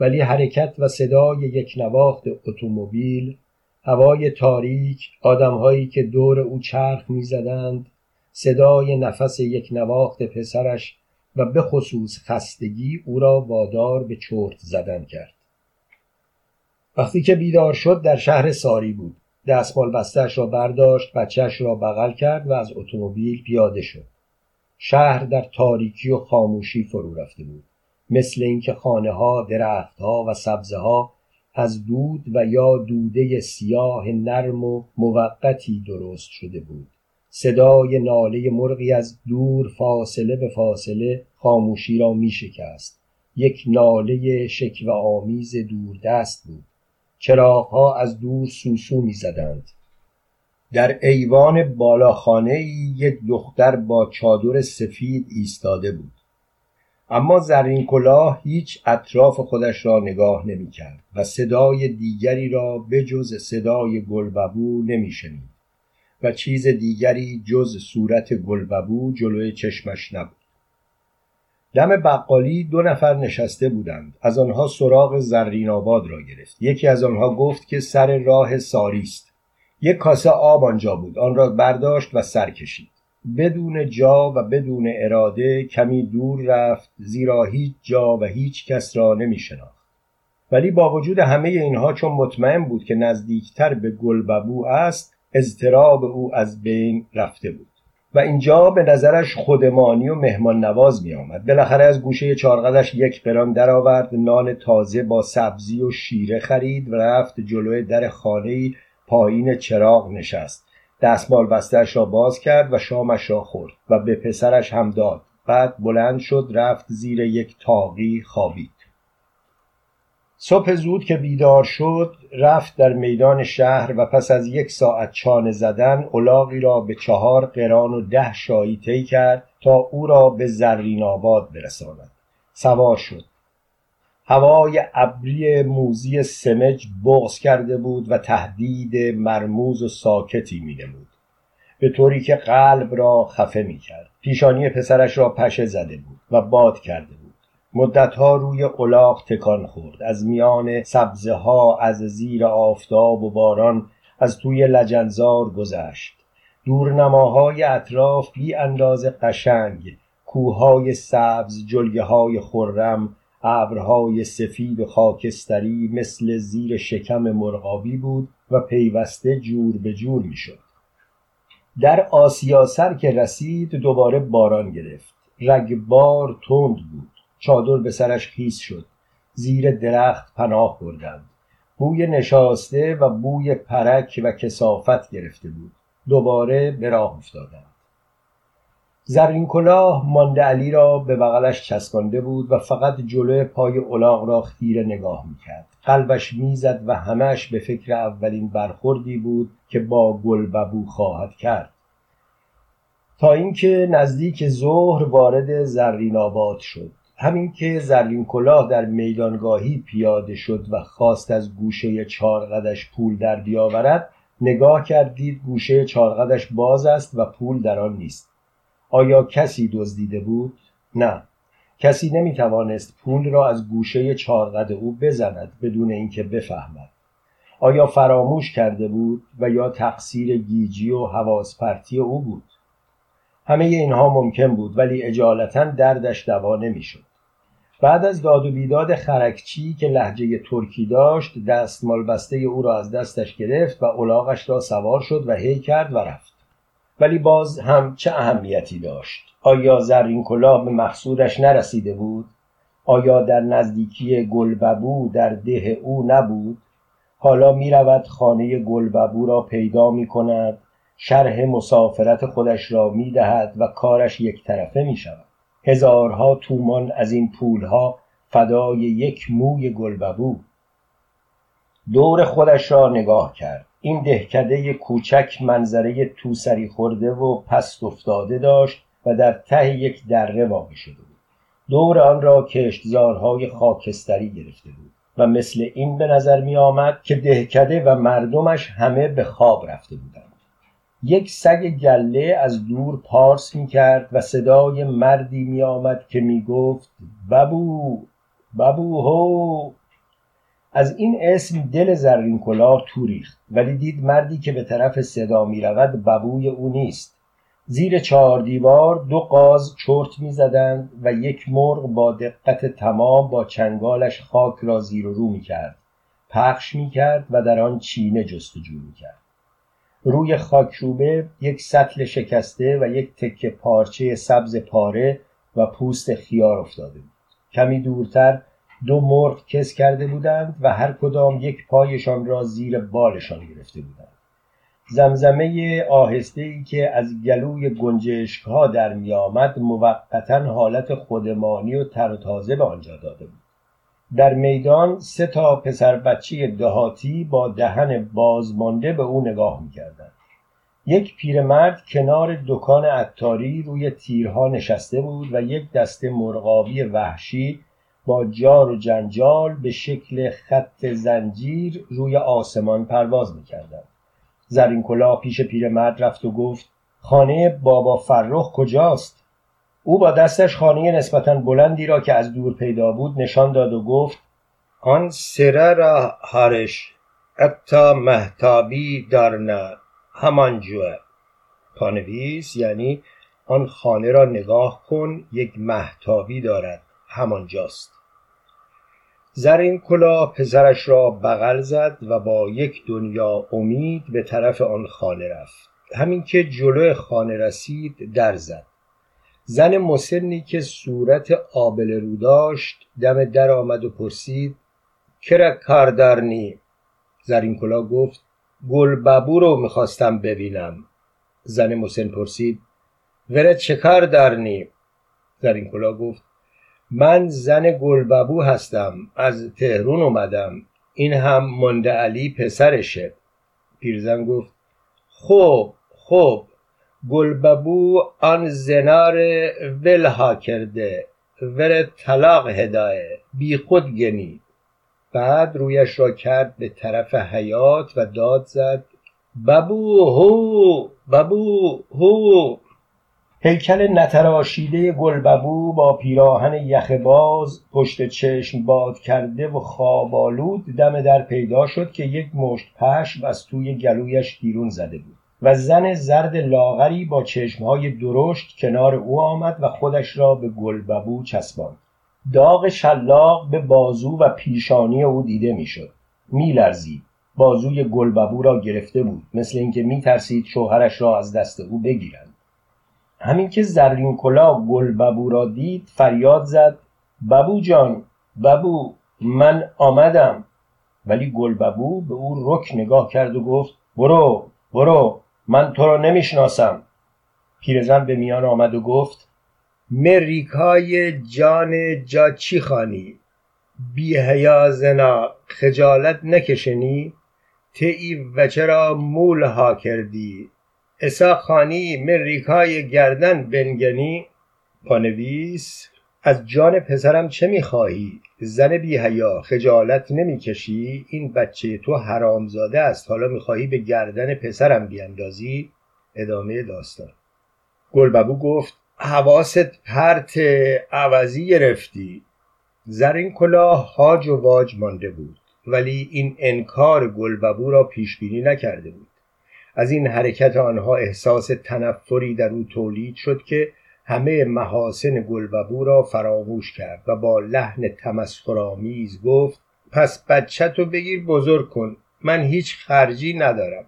ولی حرکت و صدای یک نواخت اتومبیل هوای تاریک آدمهایی که دور او چرخ می‌زدند صدای نفس یک نواخت پسرش و به خصوص خستگی او را وادار به چرت زدن کرد. وقتی که بیدار شد در شهر ساری بود. دستمال بستش را برداشت بچهش را بغل کرد و از اتومبیل پیاده شد. شهر در تاریکی و خاموشی فرو رفته بود. مثل اینکه خانه ها و سبزه ها از دود و یا دوده سیاه نرم و موقتی درست شده بود. صدای ناله مرغی از دور فاصله به فاصله خاموشی را می شکست یک ناله شکوه آمیز دوردست بود. چراغها از دور سوسو می زدند در ایوان بالاخانه یک دختر با چادر سفید ایستاده بود. اما زرین کلاه هیچ اطراف خودش را نگاه نمی کرد و صدای دیگری را بجز صدای گلببو نمی شنید و چیز دیگری جز صورت گلببو جلوی چشمش نبود. دم بقالی دو نفر نشسته بودند. از آنها سراغ زرین آباد را گرفت. یکی از آنها گفت که سر راه ساری است. یک کاسه آب آنجا بود. آن را برداشت و سر کشید. بدون جا و بدون اراده کمی دور رفت زیرا هیچ جا و هیچ کس را نمی شناخت ولی با وجود همه اینها چون مطمئن بود که نزدیکتر به گلببو است اضطراب او از بین رفته بود. و اینجا به نظرش خودمانی و مهمان نواز می آمد بالاخره از گوشه چارقدش یک قران درآورد نان تازه با سبزی و شیره خرید و رفت جلوی در خانه پایین چراغ نشست. دستمال بستش را باز کرد و شامش را خورد و به پسرش هم داد. بعد بلند شد رفت زیر یک تاقی خوابید. صبح زود که بیدار شد رفت در میدان شهر و پس از یک ساعت چانه زدن الاغی را به چهار قران و ده شایی طی کرد تا او را به زرین آباد برساند. سوار شد. هوای ابری موزی سمج بغز کرده بود و تهدید مرموز و ساکتی نمود به طوری که قلب را خفه می کرد پیشانی پسرش را پشه زده بود و باد کرده مدتها روی الاغ تکان خورد. از میان سبزه ها از زیر آفتاب و باران از توی لجنزار گذشت. دورنماهای اطراف بی انداز قشنگ کوههای سبز جلگه های خرم ابرهای سفید خاکستری مثل زیر شکم مرغابی بود و پیوسته جور به جور می‌شد. در آسیا سر که رسید دوباره باران گرفت. رگبار تند بود. چادر به سرش خیس شد. زیر درخت پناه بردند. بوی نشاسته و بوی پرک و کسافت گرفته بود. دوباره به راه افتادند. زرین کلاه مانده علی را به بغلش چسبانده بود و فقط جلوی پای الاغ را خیره نگاه می‌کرد. قلبش می‌زد و همش به فکر اولین برخوردی بود که با گلببو خواهد کرد. تا اینکه نزدیک ظهر وارد زرین آباد شد. همین که زرین کلاه در میدانگاهی پیاده شد و خواست از گوشه چارقدش پول در بیاورد نگاه کردید گوشه چارقدش باز است و پول در آن نیست. آیا کسی دزدیده بود؟ نه. کسی نمی توانست پول را از گوشه چارقد او بزند بدون اینکه بفهمد. آیا فراموش کرده بود و یا تقصیر گیجی و حواس پرتی او بود؟ همه اینها ممکن بود ولی اجالتا دردش دوا نمی‌شد. بعد از داد و بیداد خرکچی که لحجه ترکی داشت دستمال بسته او را از دستش گرفت و الاغش را سوار شد و هی کرد و رفت. ولی باز هم چه اهمیتی داشت؟ آیا زرین کلاه به مقصودش نرسیده بود؟ آیا در نزدیکی گلببو در ده او نبود؟ حالا می رود خانه گلببو را پیدا می کند شرح مسافرت خودش را می دهد و کارش یک طرفه می شود هزارها تومان از این پولها فدای یک موی گلببو. دور خودش را نگاه کرد. این دهکده کوچک منظره توسری خورده و پست افتاده داشت و در ته یک دره واقع شده بود. دور آن را کشتزارهای خاکستری گرفته بود و مثل این به نظر می آمد که دهکده و مردمش همه به خواب رفته بودند. یک سگ گله از دور پارس می کرد و صدای مردی می آمد که می گفت ببو ببو هو. از این اسم دل زرین کلاه تو ریخت ولی دید مردی که به طرف صدا می رود ببوی او نیست. زیر چهار دیوار دو قاز چرت می زدند و یک مرغ با دقت تمام با چنگالش خاک را زیر و رو می کرد پخش می کرد و در آن چینه جستجو می کرد روی خاکروبه یک سطل شکسته و یک تکه پارچه سبز پاره و پوست خیار افتاده بود. کمی دورتر دو مرغ کس کرده بودند و هر کدام یک پایشان را زیر بالشان گرفته بودند. زمزمه آهسته ای که از گلوی گنجشک ها در می آمد موقتا حالت خودمانی و تر و تازه به آنجا داده بود. در میدان سه تا پسر بچه دهاتی با دهن بازمانده به او نگاه می کردند. یک پیرمرد کنار دکان عطاری روی تیرها نشسته بود و یک دسته مرغابی وحشی با جار و جنجال به شکل خط زنجیر روی آسمان پرواز می‌کردند زرین کلاه پیش پیرمرد رفت و گفت خانه بابا فرخ کجاست او با دستش خانه نسبتا بلندی را که از دور پیدا بود نشان داد و گفت آن سره را هارش اتا محتابی دارنه همان جوه. پانویس یعنی آن خانه را نگاه کن یک محتابی دارد همانجاست زرین کلا پسرش را بغل زد و با یک دنیا امید به طرف آن خانه رفت. همین که جلو خانه رسید در زد. زن مسنی که صورت آبل رو داشت دم در آمد و پرسید کرا کار زرین کلا گفت گل ببو رو می‌خواستم ببینم. زن مسن پرسید وره چه کار دارنی؟ زرین کلا گفت من زن گلببو هستم از تهرون اومدم این هم منده علی پسرشه. پیرزن گفت خب خب گلببو آن زنار ولها کرده ور طلاق هدایه. بی خود گنی. بعد رویش را کرد به طرف حیات و داد زد ببو هو ببو هو. هیکل نتراشیده گلببو با پیراهن یخ باز پشت چشم باد کرده و خوابالود دم در پیدا شد که یک مشت پشم از توی گلویش بیرون زده بود. و زن زرد لاغری با چشمهای درشت کنار او آمد و خودش را به گلببو چسباند. داغ شلاق به بازو و پیشانی او دیده می‌شد. میلرزید. بازوی گلببو را گرفته بود. مثل اینکه میترسید شوهرش را از دست او بگیرند. همین که زرین کلا گلببو را دید فریاد زد. ببو جان ببو من آمدم. ولی گلببو به او رک نگاه کرد و گفت برو برو. من تو را نمی‌شناسم. پیرزن به میان آمد و گفت مریکای جان جا چی خانی بی زنا خجالت نکشنی. تی و چرا مول ها کردی؟ اسا خانی مریکای گردن بنگنی. پانویس از جان پسرم چه می‌خواهی؟ زن بی هیا خجالت نمی‌کشی این بچه تو حرامزاده است. حالا می‌خواهی به گردن پسرم بیاندازی ادامه داستان. گلببو گفت حواست پرت عوضی گرفتی. زرین کلاه هاج و واج مانده بود. ولی این انکار گلببو را پیش بینی نکرده بود. از این حرکت آنها احساس تنفری در او تولید شد که همه محاسن گلببو را فراموش کرد و با لحن تمسخرآمیز گفت پس بچه تو بگیر بزرگ کن من هیچ خرجی ندارم.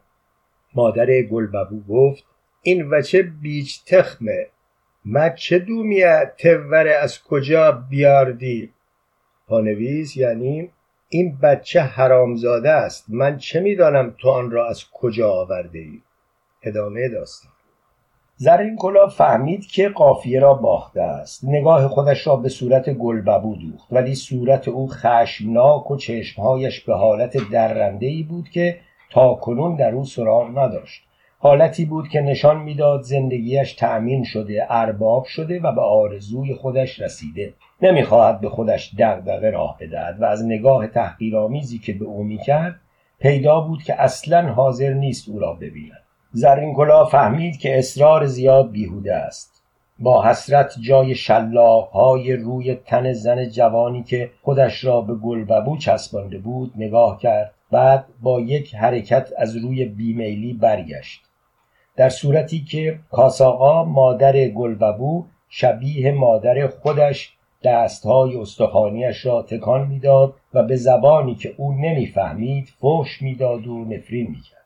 مادر گلببو گفت این وچه بیچ تخمه ما چه دومیه توره از کجا بیاردی؟ پانویس یعنی این بچه حرامزاده است من چه می‌دانم تو آن را از کجا آورده ای ادامه داستان زرین کلا فهمید که قافیه را باخته است. نگاه خودش را به صورت گلببو دوخت ولی صورت او خشمناک و چشمهایش به حالت درنده ای بود که تا کنون در او سراغ نداشت. حالتی بود که نشان می‌داد زندگیش تأمین شده ارباب شده و به آرزوی خودش رسیده. نمی‌خواهد به خودش دغدغه راه بدهد و از نگاه تحقیرآمیزی که به او می‌کرد پیدا بود که اصلا حاضر نیست او را ببیند. زرین کلا فهمید که اصرار زیاد بیهوده است. با حسرت جای های روی تن زن جوانی که خودش را به گلببو چسبانده بود نگاه کرد. بعد با یک حرکت از روی بیمیلی برگشت. در صورتی که کاساقا مادر گلببو شبیه مادر خودش دستهای استخوانیش را تکان می‌داد و به زبانی که او نمی‌فهمید فحش می‌داد و نفرین می‌کرد.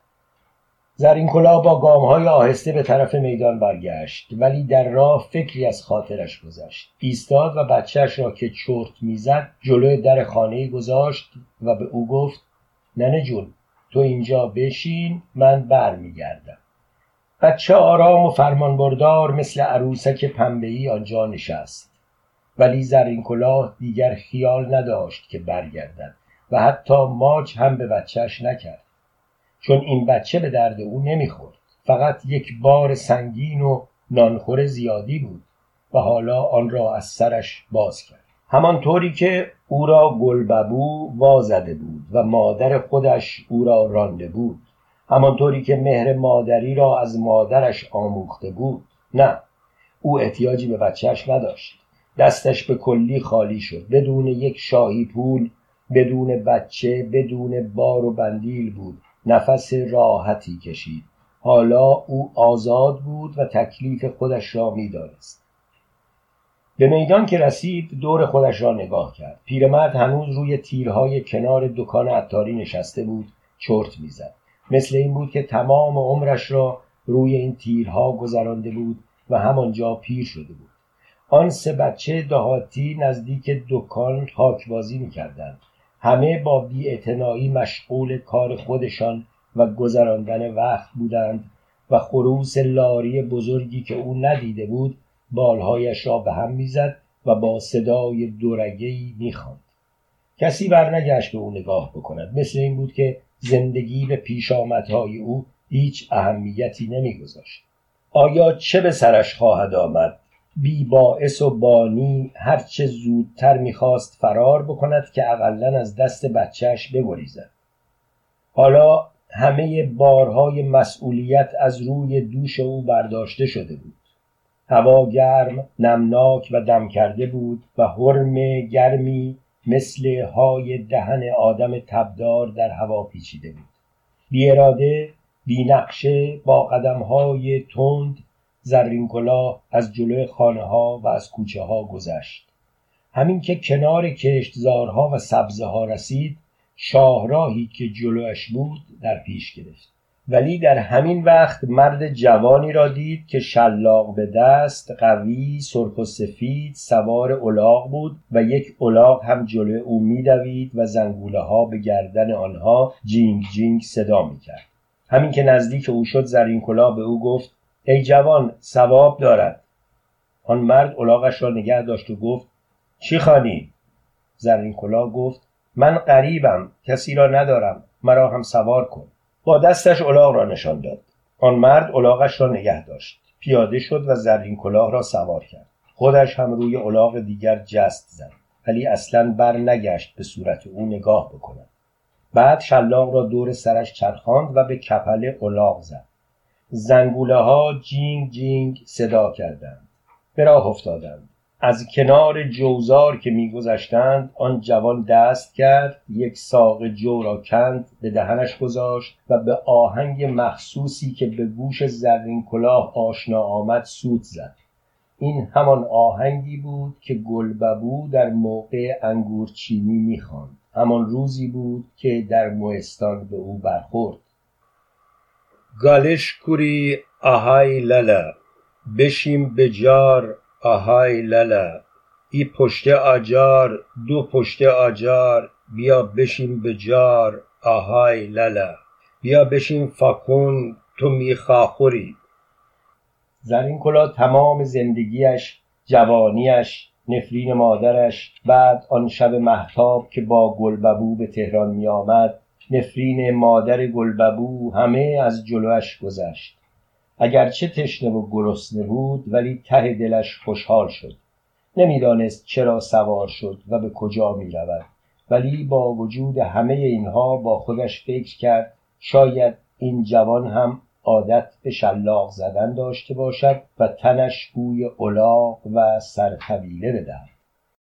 زرین کلاه با گامهای آهسته به طرف میدان برگشت ولی در راه فکری از خاطرش گذشت. ایستاد و بچهش را که چرت می‌زد جلوی در خانه گذاشت و به او گفت ننه جون تو اینجا بشین من برمیگردم. بچه آرام و فرمانبردار مثل عروسک پنبهای آنجا نشست. ولی زرین کلاه دیگر خیال نداشت که برگردد و حتی ماچ هم به بچهش نکرد. چون این بچه به درد او نمی‌خورد. فقط یک بار سنگین و نانخور زیادی بود و حالا آن را از سرش باز کرد. همانطوری که او را گلببو وازده بود و مادر خودش او را رانده بود. همانطوری که مهر مادری را از مادرش آموخته بود. نه او احتیاجی به بچهش نداشت. دستش به کلی خالی شد. بدون یک شاهی پول بدون بچه بدون بار و بندیل بود. نفس راحتی کشید. حالا او آزاد بود و تکلیف خودش را می‌دانست. به میدان که رسید دور خودش را نگاه کرد. پیرمرد هنوز روی تیرهای کنار دکان عطاری نشسته بود چرت می‌زد. مثل این بود که تمام عمرش را روی این تیرها گذرانده بود و همانجا پیر شده بود. آن سه بچه دهاتی نزدیک دکان خاکبازی می‌کردند. همه با بیاعتنایی مشغول کار خودشان و گذراندن وقت بودند و خروس لاری بزرگی که او ندیده بود بالهایش را به هم می‌زد و با صدای دورگهای می‌خواند. کسی برنگشت به او نگاه بکند. مثل این بود که زندگی به پیشامدهای او هیچ اهمیتی نمیگذاشت. آیا چه به سرش خواهد آمد؟ بی باعث و بانی هرچه زودتر می‌خواست فرار بکند که اقلا از دست بچهش بگریزد. حالا همه بارهای مسئولیت از روی دوش او برداشته شده بود. هوا گرم نمناک و دم کرده بود و حرم گرمی مثل های دهن آدم تبدار در هوا پیچیده بود. بی اراده بی نقشه با قدم های تند زرین کلاه از جلوی خانه ها و از کوچه ها گذشت. همین که کنار کشتزارها و سبزه ها رسید شاهراهی که جلوش بود در پیش گرفت. ولی در همین وقت مرد جوانی را دید که شلاق به دست قوی سرخ و سفید سوار الاغ بود و یک الاغ هم جلو او میدوید و زنگوله ها به گردن آنها جینگ جینگ صدا می‌کرد. همین که نزدیک او شد زرین کلاه به او گفت ای جوان ثواب دارد. آن مرد الاغش را نگه داشت و گفت چی خانی زرین کلاه گفت من غریبم کسی را ندارم مرا هم سوار کن. با دستش الاغ را نشان داد. آن مرد الاغش را نگه داشت. پیاده شد و زرین کلاه را سوار کرد. خودش هم روی الاغ دیگر جست زد. ولی اصلا بر نگشت به صورت او نگاه بکند. بعد شلاق را دور سرش چرخاند و به کپل الاغ زد. زنگوله ها جینگ جینگ صدا کردند. به راه افتادند. از کنار جوزار که میگذشتند آن جوان دست کرد یک ساق جو را کند به دهنش گذاشت و به آهنگ مخصوصی که به گوش زرین کلاه آشنا آمد سوت زد. این همان آهنگی بود که گلببو در موقع انگورچینی می‌خواند. همان روزی بود که در موستان به او برخورد. گالش کوری آهای للا بشیم به جار آهای للا ای پشت آجار دو پشت آجار. بیا بشیم به جار آهای للا بیا بشیم فاکون تو میخاخوری زرین کلا تمام زندگیش جوانیش نفرین مادرش بعد آن شب محتاب که با گلببو به تهران می آمد نفرین مادر گلببو همه از جلوش گذشت. اگرچه تشنه و گرسنه بود ولی ته دلش خوشحال شد. نمی‌دانست چرا سوار شد و به کجا می رود ولی با وجود همه اینها با خودش فکر کرد شاید این جوان هم عادت به شلاق زدن داشته باشد و تنش بوی الاغ و سرطویله بدهد.